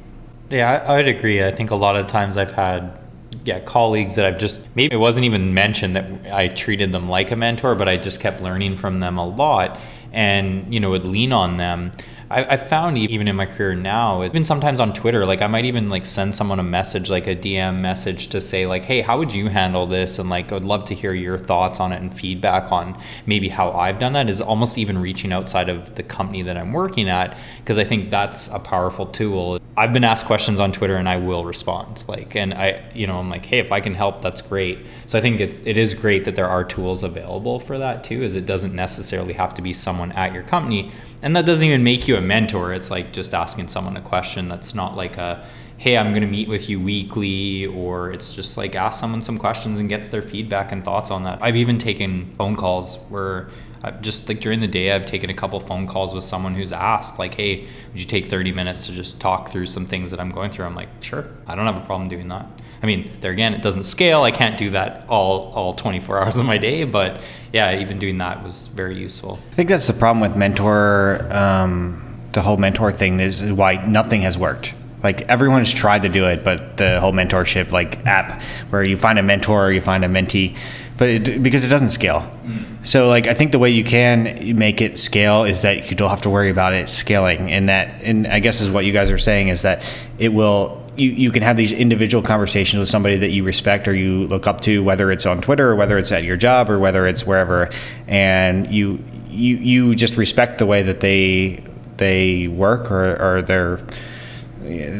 Yeah, I, I would agree. I think a lot of times I've had yeah colleagues that I've just maybe it wasn't even mentioned that I treated them like a mentor, but I just kept learning from them a lot, and you know would lean on them. I, I found even in my career now, even sometimes on Twitter, like I might even like send someone a message, like a DM message to say like, hey, how would you handle this? And like, I would love to hear your thoughts on it and feedback on maybe how I've done that. Is almost even reaching outside of the company that I'm working at because I think that's a powerful tool. I've been asked questions on Twitter and I will respond. Like, and I, you know, I'm like, hey, if I can help, that's great. So I think it, it is great that there are tools available for that too, is it doesn't necessarily have to be someone at your company. And that doesn't even make you a mentor. It's like just asking someone a question that's not like a, hey, I'm going to meet with you weekly, or it's just like ask someone some questions and get their feedback and thoughts on that. I've even taken phone calls where I've just like during the day, I've taken a couple phone calls with someone who's asked, like, hey, would you take 30 minutes to just talk through some things that I'm going through? I'm like, sure, I don't have a problem doing that. I mean, there again, it doesn't scale. I can't do that all, all 24 hours of my day, but yeah, even doing that was very useful. I think that's the problem with mentor. Um, the whole mentor thing is why nothing has worked. Like everyone's tried to do it, but the whole mentorship like app where you find a mentor, you find a mentee, but it, because it doesn't scale. Mm. So like I think the way you can make it scale is that you don't have to worry about it scaling, and that and I guess is what you guys are saying is that it will you, you can have these individual conversations with somebody that you respect or you look up to, whether it's on Twitter or whether it's at your job or whether it's wherever, and you you you just respect the way that they they work or, or they're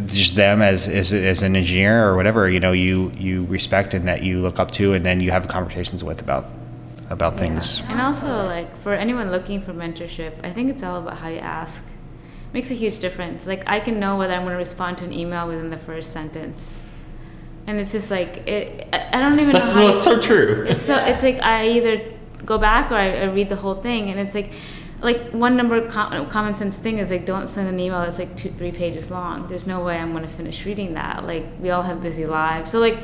just them as, as as an engineer or whatever you know you you respect and that you look up to and then you have conversations with about about yeah. things and also like for anyone looking for mentorship i think it's all about how you ask makes a huge difference. Like I can know whether I'm going to respond to an email within the first sentence, and it's just like it. I, don't even. That's, know that's so true. It's so it's like I either go back or I, I read the whole thing, and it's like. Like one number com- common sense thing is like don't send an email that's like two three pages long. There's no way I'm gonna finish reading that. Like we all have busy lives, so like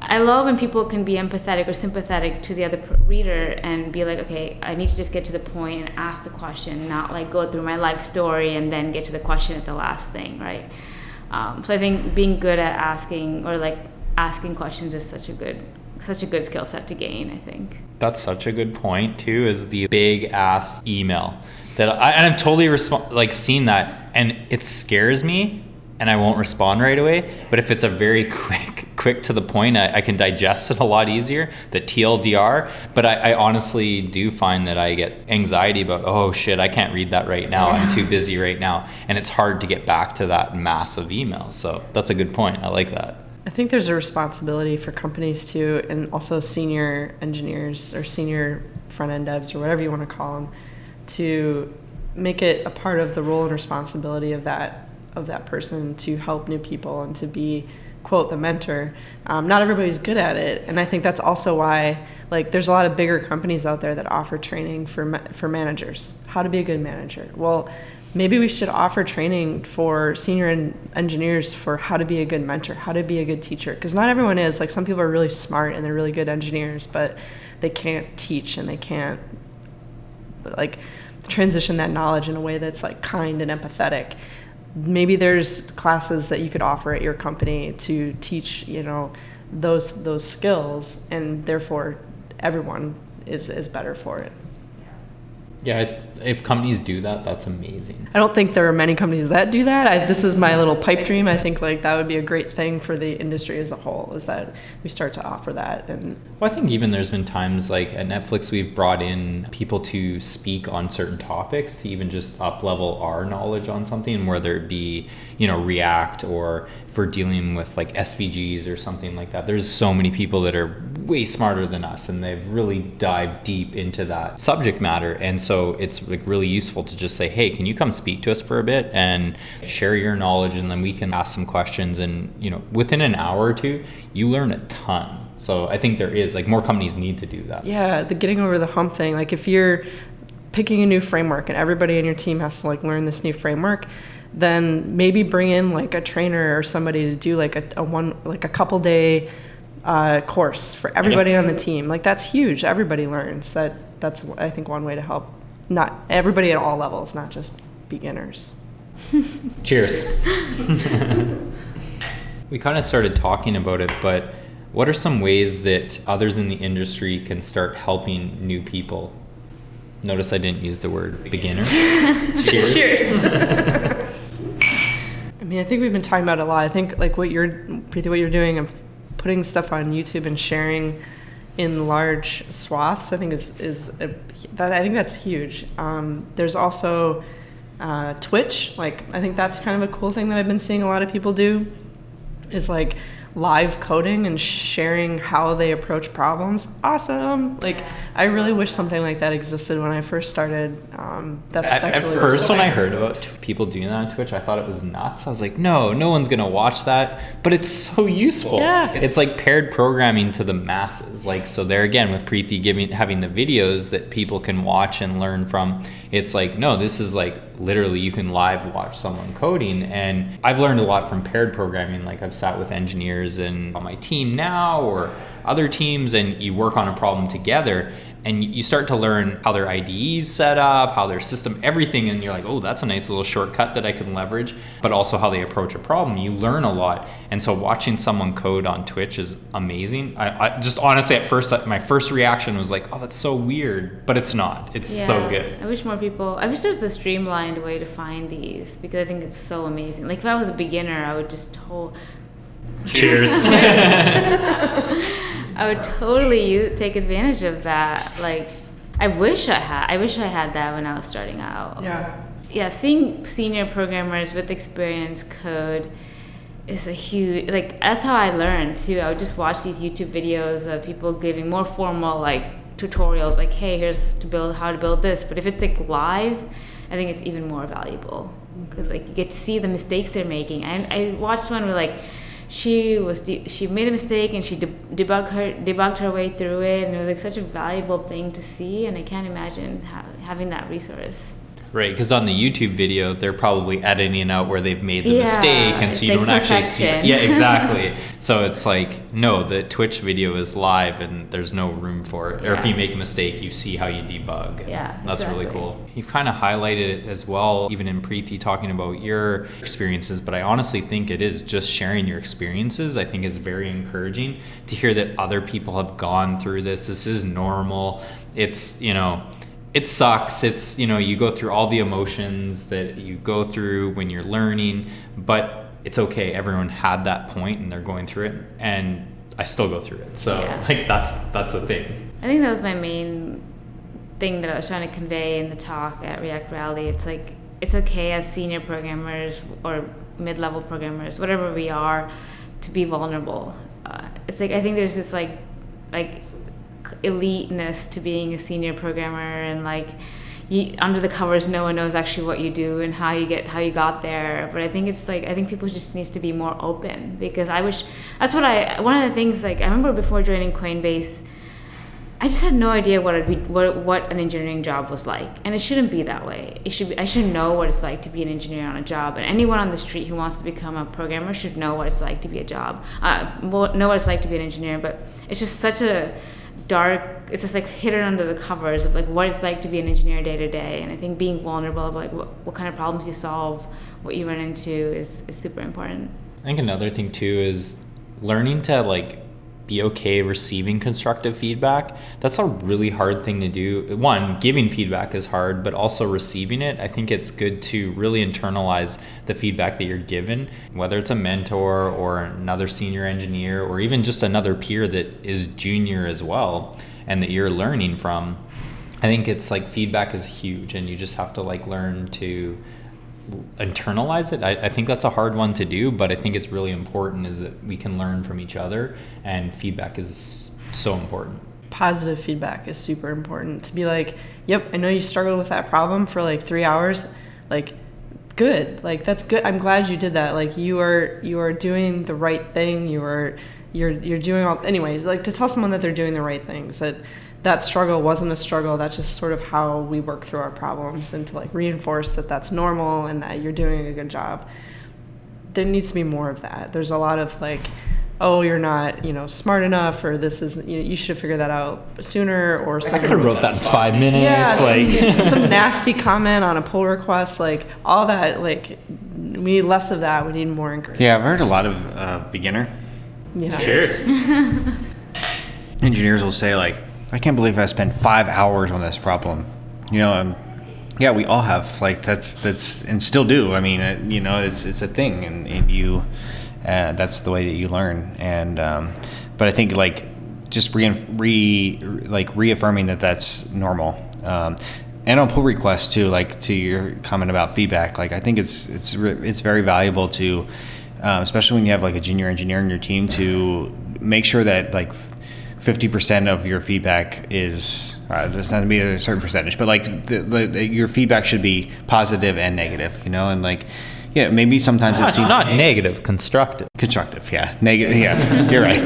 I love when people can be empathetic or sympathetic to the other reader and be like, okay, I need to just get to the point and ask the question, not like go through my life story and then get to the question at the last thing, right? Um, so I think being good at asking or like asking questions is such a good such a good skill set to gain. I think that's such a good point too. Is the big ass email that I and I've totally resp- like seen that and it scares me and I won't respond right away. But if it's a very quick, quick to the point, I, I can digest it a lot easier. The TLDR. But I, I, honestly do find that I get anxiety about, oh shit, I can't read that right now. I'm too busy right now, and it's hard to get back to that massive email. So that's a good point. I like that. I think there's a responsibility for companies too, and also senior engineers or senior front end devs or whatever you want to call them, to make it a part of the role and responsibility of that of that person to help new people and to be quote the mentor. Um, not everybody's good at it and i think that's also why like there's a lot of bigger companies out there that offer training for ma- for managers. How to be a good manager. Well maybe we should offer training for senior en- engineers for how to be a good mentor how to be a good teacher because not everyone is. Like some people are really smart and they're really good engineers but they can't teach and they can't like transition that knowledge in a way that's like kind and empathetic maybe there's classes that you could offer at your company to teach you know those those skills and therefore everyone is is better for it yeah, if companies do that, that's amazing. I don't think there are many companies that do that. I, this is my little pipe dream. I think like that would be a great thing for the industry as a whole. Is that we start to offer that and. Well, I think even there's been times like at Netflix we've brought in people to speak on certain topics to even just up level our knowledge on something, whether it be you know React or for dealing with like SVGs or something like that. There's so many people that are way smarter than us and they've really dived deep into that subject matter. And so it's like really useful to just say, hey, can you come speak to us for a bit and share your knowledge and then we can ask some questions and you know within an hour or two you learn a ton. So I think there is like more companies need to do that. Yeah, the getting over the hump thing. Like if you're picking a new framework and everybody in your team has to like learn this new framework then maybe bring in like a trainer or somebody to do like a, a one like a couple day uh, course for everybody on the team. Like that's huge. Everybody learns. That that's I think one way to help not everybody at all levels, not just beginners. Cheers. we kind of started talking about it, but what are some ways that others in the industry can start helping new people? Notice I didn't use the word beginner. Cheers. Cheers. I mean, I think we've been talking about it a lot. I think like what you're, Preethi, what you're doing putting stuff on YouTube and sharing in large swaths, I think is is a, that I think that's huge. Um, there's also uh, Twitch. Like I think that's kind of a cool thing that I've been seeing a lot of people do. Is like live coding and sharing how they approach problems. Awesome! Like I really wish something like that existed when I first started. Um, that's, At, at first, when I heard about t- people doing that on Twitch, I thought it was nuts. I was like, no, no one's gonna watch that, but it's so useful. Yeah. It's like paired programming to the masses. Like so, there again with Preethi giving having the videos that people can watch and learn from. It's like no, this is like literally you can live watch someone coding, and I've learned a lot from paired programming. Like I've sat with engineers and on my team now or other teams, and you work on a problem together and you start to learn how their IDEs set up, how their system, everything, and you're like, oh, that's a nice little shortcut that I can leverage. But also how they approach a problem, you learn a lot. And so watching someone code on Twitch is amazing. I, I just honestly at first, uh, my first reaction was like, oh, that's so weird, but it's not. It's so good. I wish more people. I wish there was a streamlined way to find these because I think it's so amazing. Like if I was a beginner, I would just whole. Cheers. I would totally take advantage of that. Like, I wish I had. I wish I had that when I was starting out. Yeah. Yeah, seeing senior programmers with experience code is a huge. Like that's how I learned too. I would just watch these YouTube videos of people giving more formal like tutorials, like, hey, here's to build how to build this. But if it's like live, I think it's even more valuable mm-hmm. because like you get to see the mistakes they're making. I I watched one where like she was de- she made a mistake and she de- debugged her debugged her way through it and it was like such a valuable thing to see and I can't imagine ha- having that resource. Right, because on the YouTube video, they're probably editing out where they've made the Yeah, mistake, and so you don't actually see it. Yeah, exactly. so it's like, no, the Twitch video is live, and there's no room for it. Or if you make a mistake, you see how you debug. Yeah, that's really cool. You've kind of highlighted it as well, even in Preethi talking about your experiences. But I honestly think it is just sharing your experiences. I think is very encouraging to hear that other people have gone through this. This is normal. It's you know it sucks. It's, you know, you go through all the emotions that you go through when you're learning, but it's okay. Everyone had that point and they're going through it and I still go through it. So Yeah. like that's that's the thing. I think that was my main thing that I was trying to convey in the talk at React Rally. It's like it's okay as senior programmers or mid-level programmers, whatever we are, to be vulnerable. Uh, it's like I think there's this like like eliteness to being a senior programmer and like you, under the covers no one knows actually what you do and how you get how you got there but i think it's like i think people just needs to be more open because i wish that's what i one of the things like i remember before joining coinbase I just had no idea what be, what what an engineering job was like, and it shouldn't be that way. It should be, I should know what it's like to be an engineer on a job, and anyone on the street who wants to become a programmer should know what it's like to be a job, uh, know what it's like to be an engineer. But it's just such a dark. It's just like hidden under the covers of like what it's like to be an engineer day to day, and I think being vulnerable of like what, what kind of problems you solve, what you run into is is super important. I think another thing too is learning to like be okay receiving constructive feedback. That's a really hard thing to do. One, giving feedback is hard, but also receiving it. I think it's good to really internalize the feedback that you're given, whether it's a mentor or another senior engineer or even just another peer that is junior as well and that you're learning from. I think it's like feedback is huge and you just have to like learn to internalize it. I, I think that's a hard one to do, but I think it's really important is that we can learn from each other and feedback is so important. positive feedback is super important to be like yep i know you struggled with that problem for like three hours like good. Like that's good. I'm glad you did that. Like you are you are doing the right thing. You are you're you're doing all anyways like to tell someone that they're doing the right things that that struggle wasn't a struggle. That's just sort of how we work through our problems and to like reinforce that that's normal and that you're doing a good job. There needs to be more of that. There's a lot of like, oh, you're not, you know, smart enough, or this is, you, know, you should figure that out sooner, or I could have wrote that in five minutes. Yeah, like some, some nasty comment on a pull request, like all that. Like, we need less of that. We need more encouragement. Yeah, I've heard a lot of uh, beginner Yeah. Cheers. engineers will say like, "I can't believe I spent five hours on this problem." You know, um, yeah, we all have like that's that's and still do. I mean, uh, you know, it's it's a thing, and, and you uh, that's the way that you learn. And um, but I think like just re, re like reaffirming that that's normal. Um, and on pull requests too, like to your comment about feedback, like I think it's it's it's very valuable to, um, especially when you have like a junior engineer in your team, to make sure that like fifty percent of your feedback is uh, it doesn't have to be a certain percentage, but like the, the, the, your feedback should be positive and negative, you know, and like yeah, maybe sometimes Not, it seems not negative, constructive. constructive. Yeah, negative. Yeah, you're right.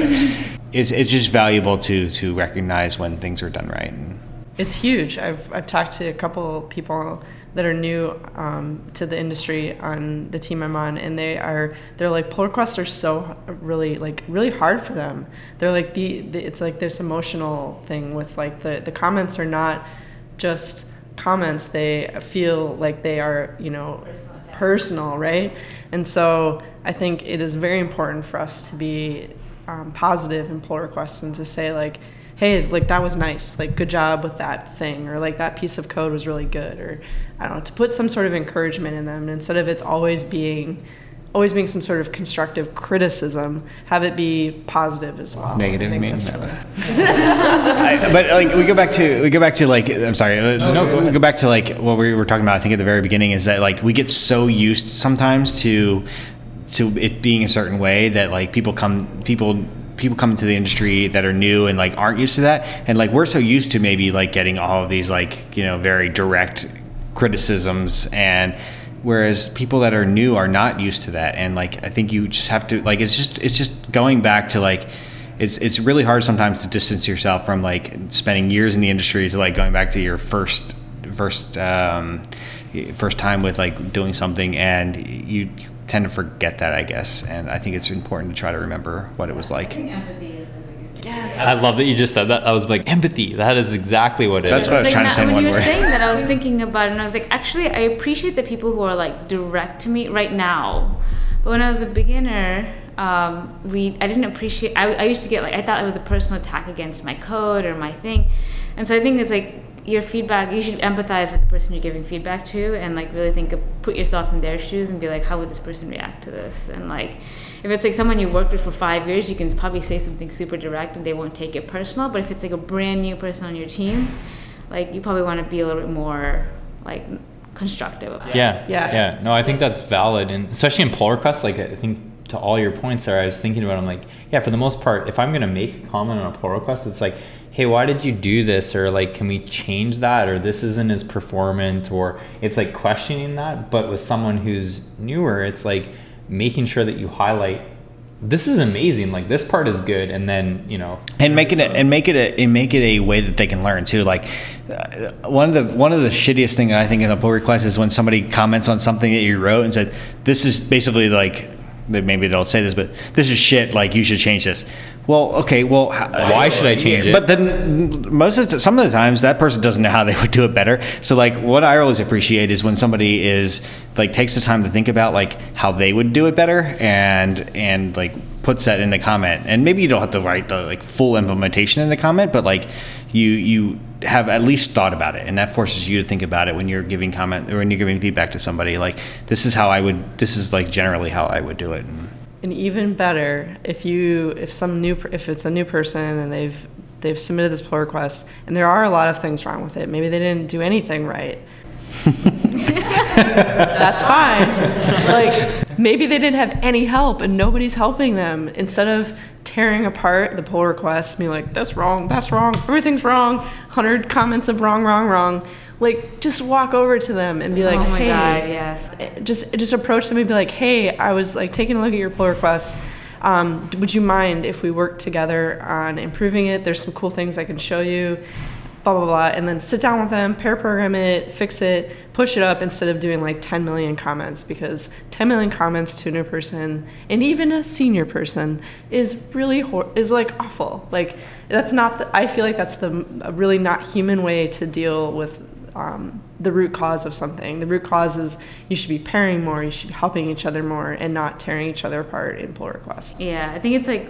It's it's just valuable to to recognize when things are done right. And, It's huge. I've, I've talked to a couple people that are new um, to the industry on the team I'm on, and they are they're like pull requests are so really like really hard for them. They're like the, the it's like this emotional thing with like the the comments are not just comments. They feel like they are you know personal, right? And so I think it is very important for us to be um, positive in pull requests and to say like hey, like that was nice, like good job with that thing, or like that piece of code was really good, or I don't know, to put some sort of encouragement in them instead of it's always being, always being some sort of constructive criticism, have it be positive as well. Negative, means think you mean? that's No. really- I, but like we go back to we go back to like I'm sorry uh, no, go go back to like what we were talking about I think at the very beginning is that like we get so used sometimes to to it being a certain way that like people come people people come into the industry that are new and like aren't used to that and like we're so used to maybe like getting all of these like you know very direct criticisms and whereas people that are new are not used to that. And like i think you just have to like it's just it's just going back to like it's it's really hard sometimes to distance yourself from like spending years in the industry to like going back to your first first um, first time with like doing something. And you, you tend to forget that i guess. And i think it's important to try to remember what it was like empathy is the biggest thing. I love that you just said that. I was like, empathy. That is exactly what it That's is. what I was Like, trying to say when you were word. saying that, I was thinking about it, and I was like, actually, I appreciate the people who are like direct to me right now. But when I was a beginner, um, we I didn't appreciate. I, I used to get like I thought it was a personal attack against my code or my thing, and so I think it's like your feedback. You should empathize with the person you're giving feedback to, and like really think of put yourself in their shoes and be like, how would this person react to this? And like, if it's like someone you worked with for five years, you can probably say something super direct and they won't take it personal. But if it's like a brand new person on your team, like you probably want to be a little bit more like constructive about it. Yeah, Yeah. yeah. No, I think that's valid, and especially in pull requests. Like, I think to all your points there, I was thinking about. I'm like, yeah, for the most part, if I'm gonna make a comment on a pull request, it's like, hey, why did you do this, or like, can we change that, or this isn't as performant, or it's like questioning that. But with someone who's newer, it's like making sure that you highlight. This is amazing. Like this part is good, and then you know, and make it a, and make it a and make it a way that they can learn too. Like uh, one of the one of the shittiest thing I think in a pull request is when somebody comments on something that you wrote and said this is basically like maybe they'll say this, but this is shit. Like you should change this. Well, okay. Well, Why should I change it? But then most of the, some of the times that person doesn't know how they would do it better. So like what I always appreciate is when somebody is like takes the time to think about like how they would do it better and and like puts that in the comment. And maybe you don't have to write the like full implementation in the comment, but like you you have at least thought about it and that forces you to think about it when you're giving comment or when you're giving feedback to somebody like this is how I would this is like generally how I would do it. And, And even better, if you if some new if it's a new person and they've they've submitted this pull request and there are a lot of things wrong with it. Maybe they didn't do anything right. That's fine. Like maybe they didn't have any help and nobody's helping them. Instead of tearing apart the pull requests, being like, "That's wrong. That's wrong. Everything's wrong." Hundred comments of wrong, wrong, wrong. Like just walk over to them and be like, oh my "Hey, god, yes. just just approach them and be like, "Hey, I was like taking a look at your pull requests. Um, would you mind if we work together on improving it? There's some cool things I can show you." Blah blah blah, and then sit down with them, pair program it, fix it, push it up instead of doing like 10 million comments because 10 million comments to a new person and even a senior person is really hor- is like awful. Like that's not. The, I feel like that's the really not human way to deal with um, the root cause of something. The root cause is you should be pairing more, you should be helping each other more, and not tearing each other apart in pull requests. Yeah, I think it's like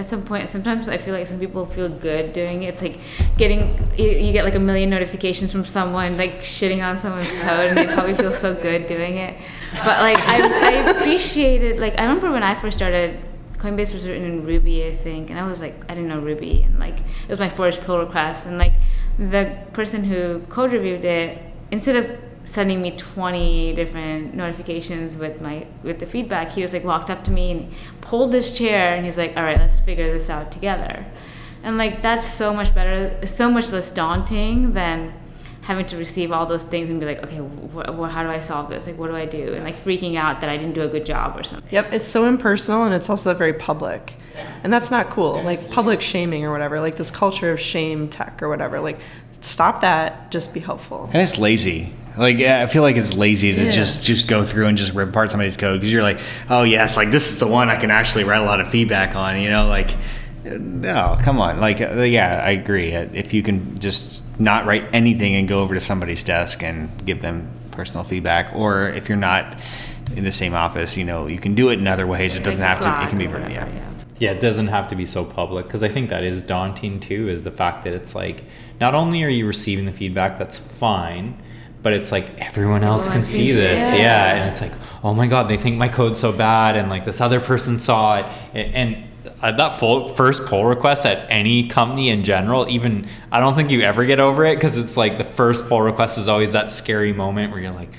at some point sometimes i feel like some people feel good doing it. It's like getting you, you, get like a million notifications from someone like shitting on someone's code and they probably feel so good doing it. But like I, I appreciated like i remember when i first started coinbase was written in ruby i think and i was like i didn't know ruby and like it was my first pull request and like the person who code reviewed it instead of sending me 20 different notifications with my with the feedback he was like walked up to me and pulled this chair and he's like all right let's figure this out together. And like that's so much better so much less daunting than having to receive all those things and be like okay wh- wh- how do i solve this? Like what do i do? And like freaking out that i didn't do a good job or something. Yep it's so impersonal and it's also very public. And that's not cool like public shaming or whatever like this culture of shame tech or whatever like stop that just be helpful. And it's lazy. Like I feel like it's lazy to yeah. just just go through and just rip apart somebody's code because you're like, oh yes, like this is the one I can actually write a lot of feedback on. You know, like no, come on, like uh, yeah, I agree. Uh, if you can just not write anything and go over to somebody's desk and give them personal feedback, or if you're not in the same office, you know, you can do it in other ways. It doesn't have to. It can be very yeah. yeah. Yeah, it doesn't have to be so public because I think that is daunting too. Is the fact that it's like not only are you receiving the feedback, that's fine but it's like everyone else can see this yeah. yeah. and it's like oh my god they think my code's so bad and like this other person saw it and uh, that full first pull request at any company in general even i don't think you ever get over it because it's like the first pull request is always that scary moment where you're like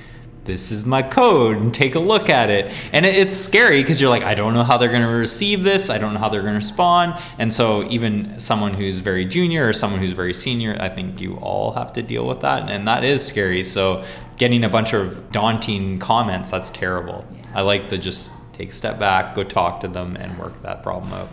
this is my code and take a look at it. And it, it's scary because you're like, I don't know how they're going to receive this. I don't know how they're going to respond. And so, even someone who's very junior or someone who's very senior, I think you all have to deal with that. And that is scary. So, getting a bunch of daunting comments, that's terrible. I like the just take a step back, go talk to them, and work that problem out.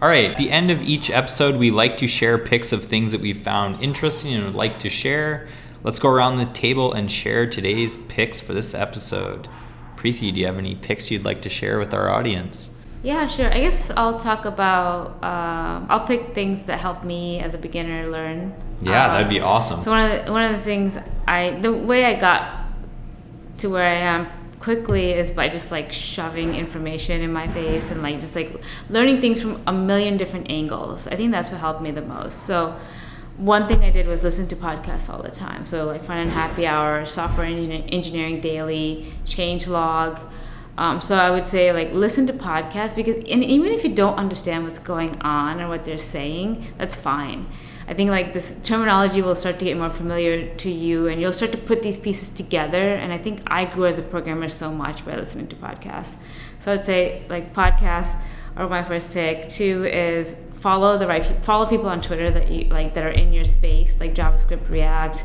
All right, at the end of each episode, we like to share pics of things that we found interesting and would like to share. Let's go around the table and share today's picks for this episode. Preethi, do you have any picks you'd like to share with our audience? Yeah, sure. I guess I'll talk about. Uh, I'll pick things that help me as a beginner learn. Yeah, um, that'd be awesome. So one of the, one of the things I the way I got to where I am quickly is by just like shoving information in my face and like just like learning things from a million different angles. I think that's what helped me the most. So one thing I did was listen to podcasts all the time. So like Front End Happy Hour, Software Engineering Daily, Changelog. Um, so I would say like listen to podcasts because and even if you don't understand what's going on or what they're saying, that's fine. I think like this terminology will start to get more familiar to you and you'll start to put these pieces together. And I think I grew as a programmer so much by listening to podcasts. So I'd say like podcasts are my first pick. Two is follow the right follow people on Twitter that you like that are in your space, like JavaScript, React,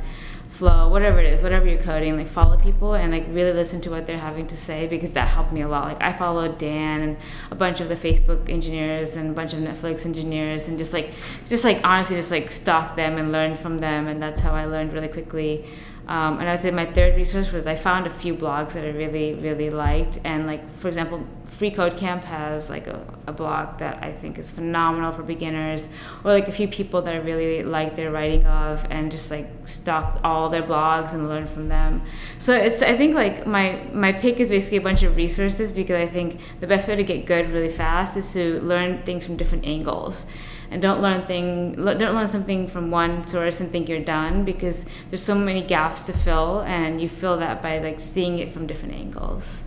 Flow, whatever it is, whatever you're coding. Like follow people and like really listen to what they're having to say because that helped me a lot. Like I followed Dan and a bunch of the Facebook engineers and a bunch of Netflix engineers and just like just like honestly just like stalk them and learn from them and that's how I learned really quickly. Um, and I would say my third resource was I found a few blogs that I really, really liked. And like, for example, Free Code Camp has like a, a blog that I think is phenomenal for beginners, or like a few people that I really like their writing of, and just like stalk all their blogs and learn from them. So it's I think like my my pick is basically a bunch of resources because I think the best way to get good really fast is to learn things from different angles and don't learn thing don't learn something from one source and think you're done because there's so many gaps to fill and you fill that by like seeing it from different angles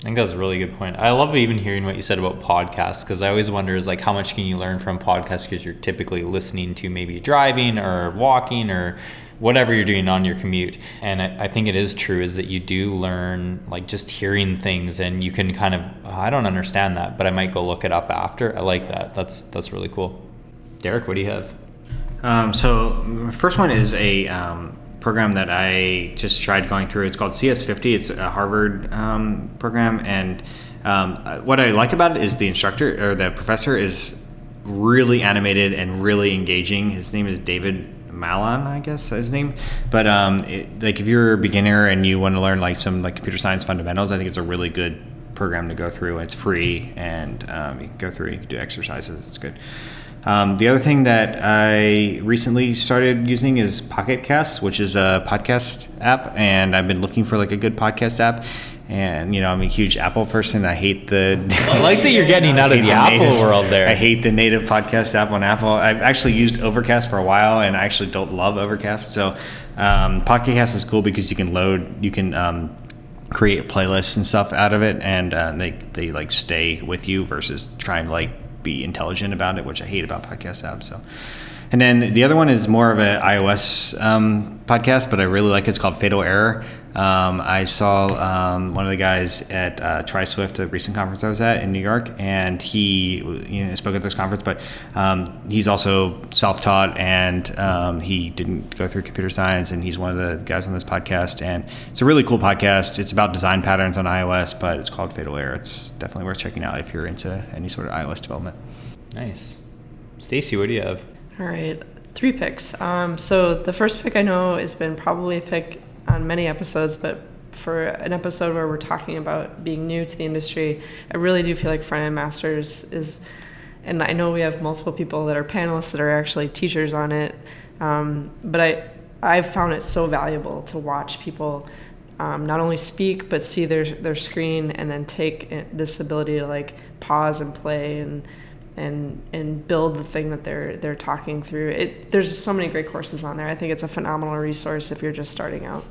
I think that's a really good point. I love even hearing what you said about podcasts because I always wonder is like how much can you learn from podcasts because you're typically listening to maybe driving or walking or whatever you're doing on your commute. And I, I, think it is true is that you do learn like just hearing things and you can kind of oh, I don't understand that, but I might go look it up after. I like that. That's that's really cool. Derek, what do you have? Um, so my first one is a um, program that I just tried going through. It's called CS50. It's a Harvard um, program, and um, what I like about it is the instructor or the professor is really animated and really engaging. His name is David Malan, I guess his name. But um, it, like if you're a beginner and you want to learn like some like computer science fundamentals, I think it's a really good program to go through. It's free and um, you can go through. You can do exercises. It's good. Um, the other thing that I recently started using is Pocket Cast, which is a podcast app, and I've been looking for like a good podcast app. And you know, I'm a huge Apple person. I hate the. I like that you're getting out of the Apple native- world there. I hate the native podcast app on Apple. I've actually used Overcast for a while, and I actually don't love Overcast. So, um, Pocket Cast is cool because you can load, you can um, create playlists and stuff out of it, and uh, they they like stay with you versus trying to like be intelligent about it, which I hate about podcast apps. So. And then the other one is more of an iOS um, podcast, but I really like it. It's called Fatal Error. Um, I saw um, one of the guys at uh, try! Swift, the recent conference I was at in New York, and he you know, spoke at this conference. But um, he's also self-taught, and um, he didn't go through computer science, and he's one of the guys on this podcast. And it's a really cool podcast. It's about design patterns on iOS, but it's called Fatal Error. It's definitely worth checking out if you're into any sort of iOS development. Nice. Stacy, what do you have? All right, three picks. Um, so the first pick I know has been probably a pick on many episodes, but for an episode where we're talking about being new to the industry, I really do feel like Front End Masters is, and I know we have multiple people that are panelists that are actually teachers on it, um, but I I've found it so valuable to watch people. Um, not only speak but see their their screen and then take this ability to like pause and play and and and build the thing that they're they're talking through. It there's so many great courses on there. I think it's a phenomenal resource if you're just starting out.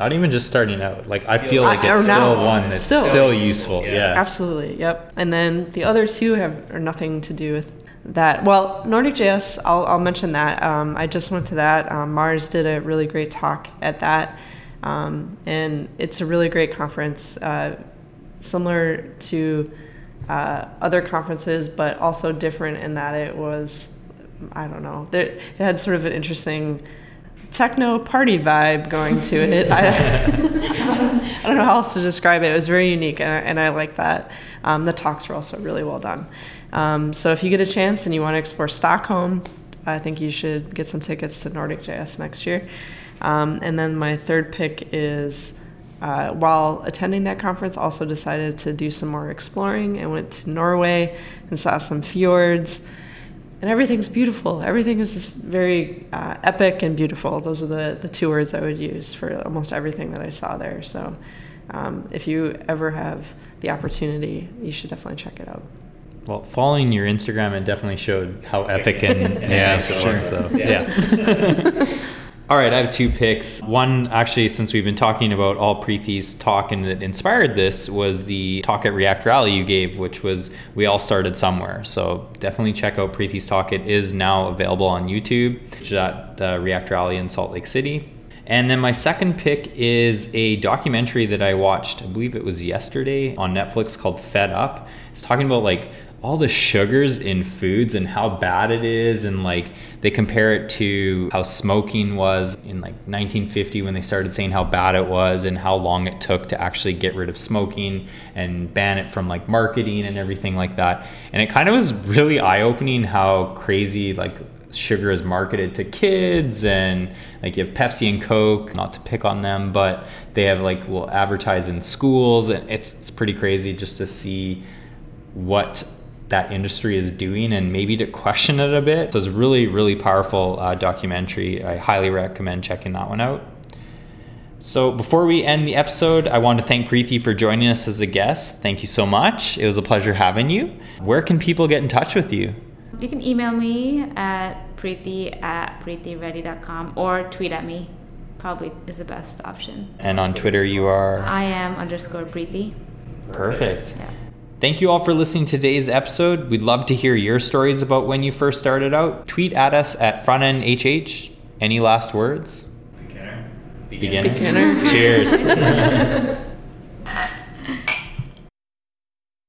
Not even just starting out. Like I feel like Or it's now. still one that's Still. still, useful. Yeah. Absolutely, yep. And then the other two have are nothing to do with that. Well, Nordic.js, I'll, I'll mention that. Um, I just went to that. Um, Mars did a really great talk at that. Um, and it's a really great conference, uh, similar to uh, other conferences, but also different in that it was, I don't know, there, it had sort of an interesting techno party vibe going to it. I, I don't know how else to describe it. It was very unique, and I, and I like that. Um, the talks were also really well done. Um, so if you get a chance and you want to explore Stockholm, I think you should get some tickets to Nordic.js next year. Um, and then my third pick is uh, while attending that conference, also decided to do some more exploring. I went to Norway and saw some fjords and everything's beautiful. Everything is just very uh, epic and beautiful. Those are the, the two words I would use for almost everything that I saw there. So, um, if you ever have the opportunity, you should definitely check it out. Well, following your Instagram, it definitely showed how epic and, and Yeah, nice it sure. was. So yeah. All right, I have two picks. One, actually, since we've been talking about all Preethi's talk and that inspired this, was the talk at React Rally you gave, which was we all started somewhere. So definitely check out Preethi's talk. It is now available on YouTube. It's at uh, React Rally in Salt Lake City. And then my second pick is a documentary that I watched, I believe it was yesterday on Netflix called Fed Up. It's talking about like all the sugars in foods and how bad it is and like they compare it to how smoking was in like 1950 when they started saying how bad it was and how long it took to actually get rid of smoking and ban it from like marketing and everything like that. And it kind of was really eye-opening how crazy like sugar is marketed to kids and like you have Pepsi and Coke, not to pick on them, but they have like will advertise in schools and it's it's pretty crazy just to see what that industry is doing and maybe to question it a bit. So it's a really, really powerful uh, documentary. I highly recommend checking that one out. So before we end the episode, I want to thank Preethi for joining us as a guest. Thank you so much. It was a pleasure having you. Where can people get in touch with you? You can email me at preethi at preetiready.com or tweet at me. Probably is the best option. And on Twitter, you are I am underscore Preethi. perfect. Yeah. Thank you all for listening to today's episode. We'd love to hear your stories about when you first started out. Tweet at us at frontendhh. Any last words? Beginner. Beginner. Cheers.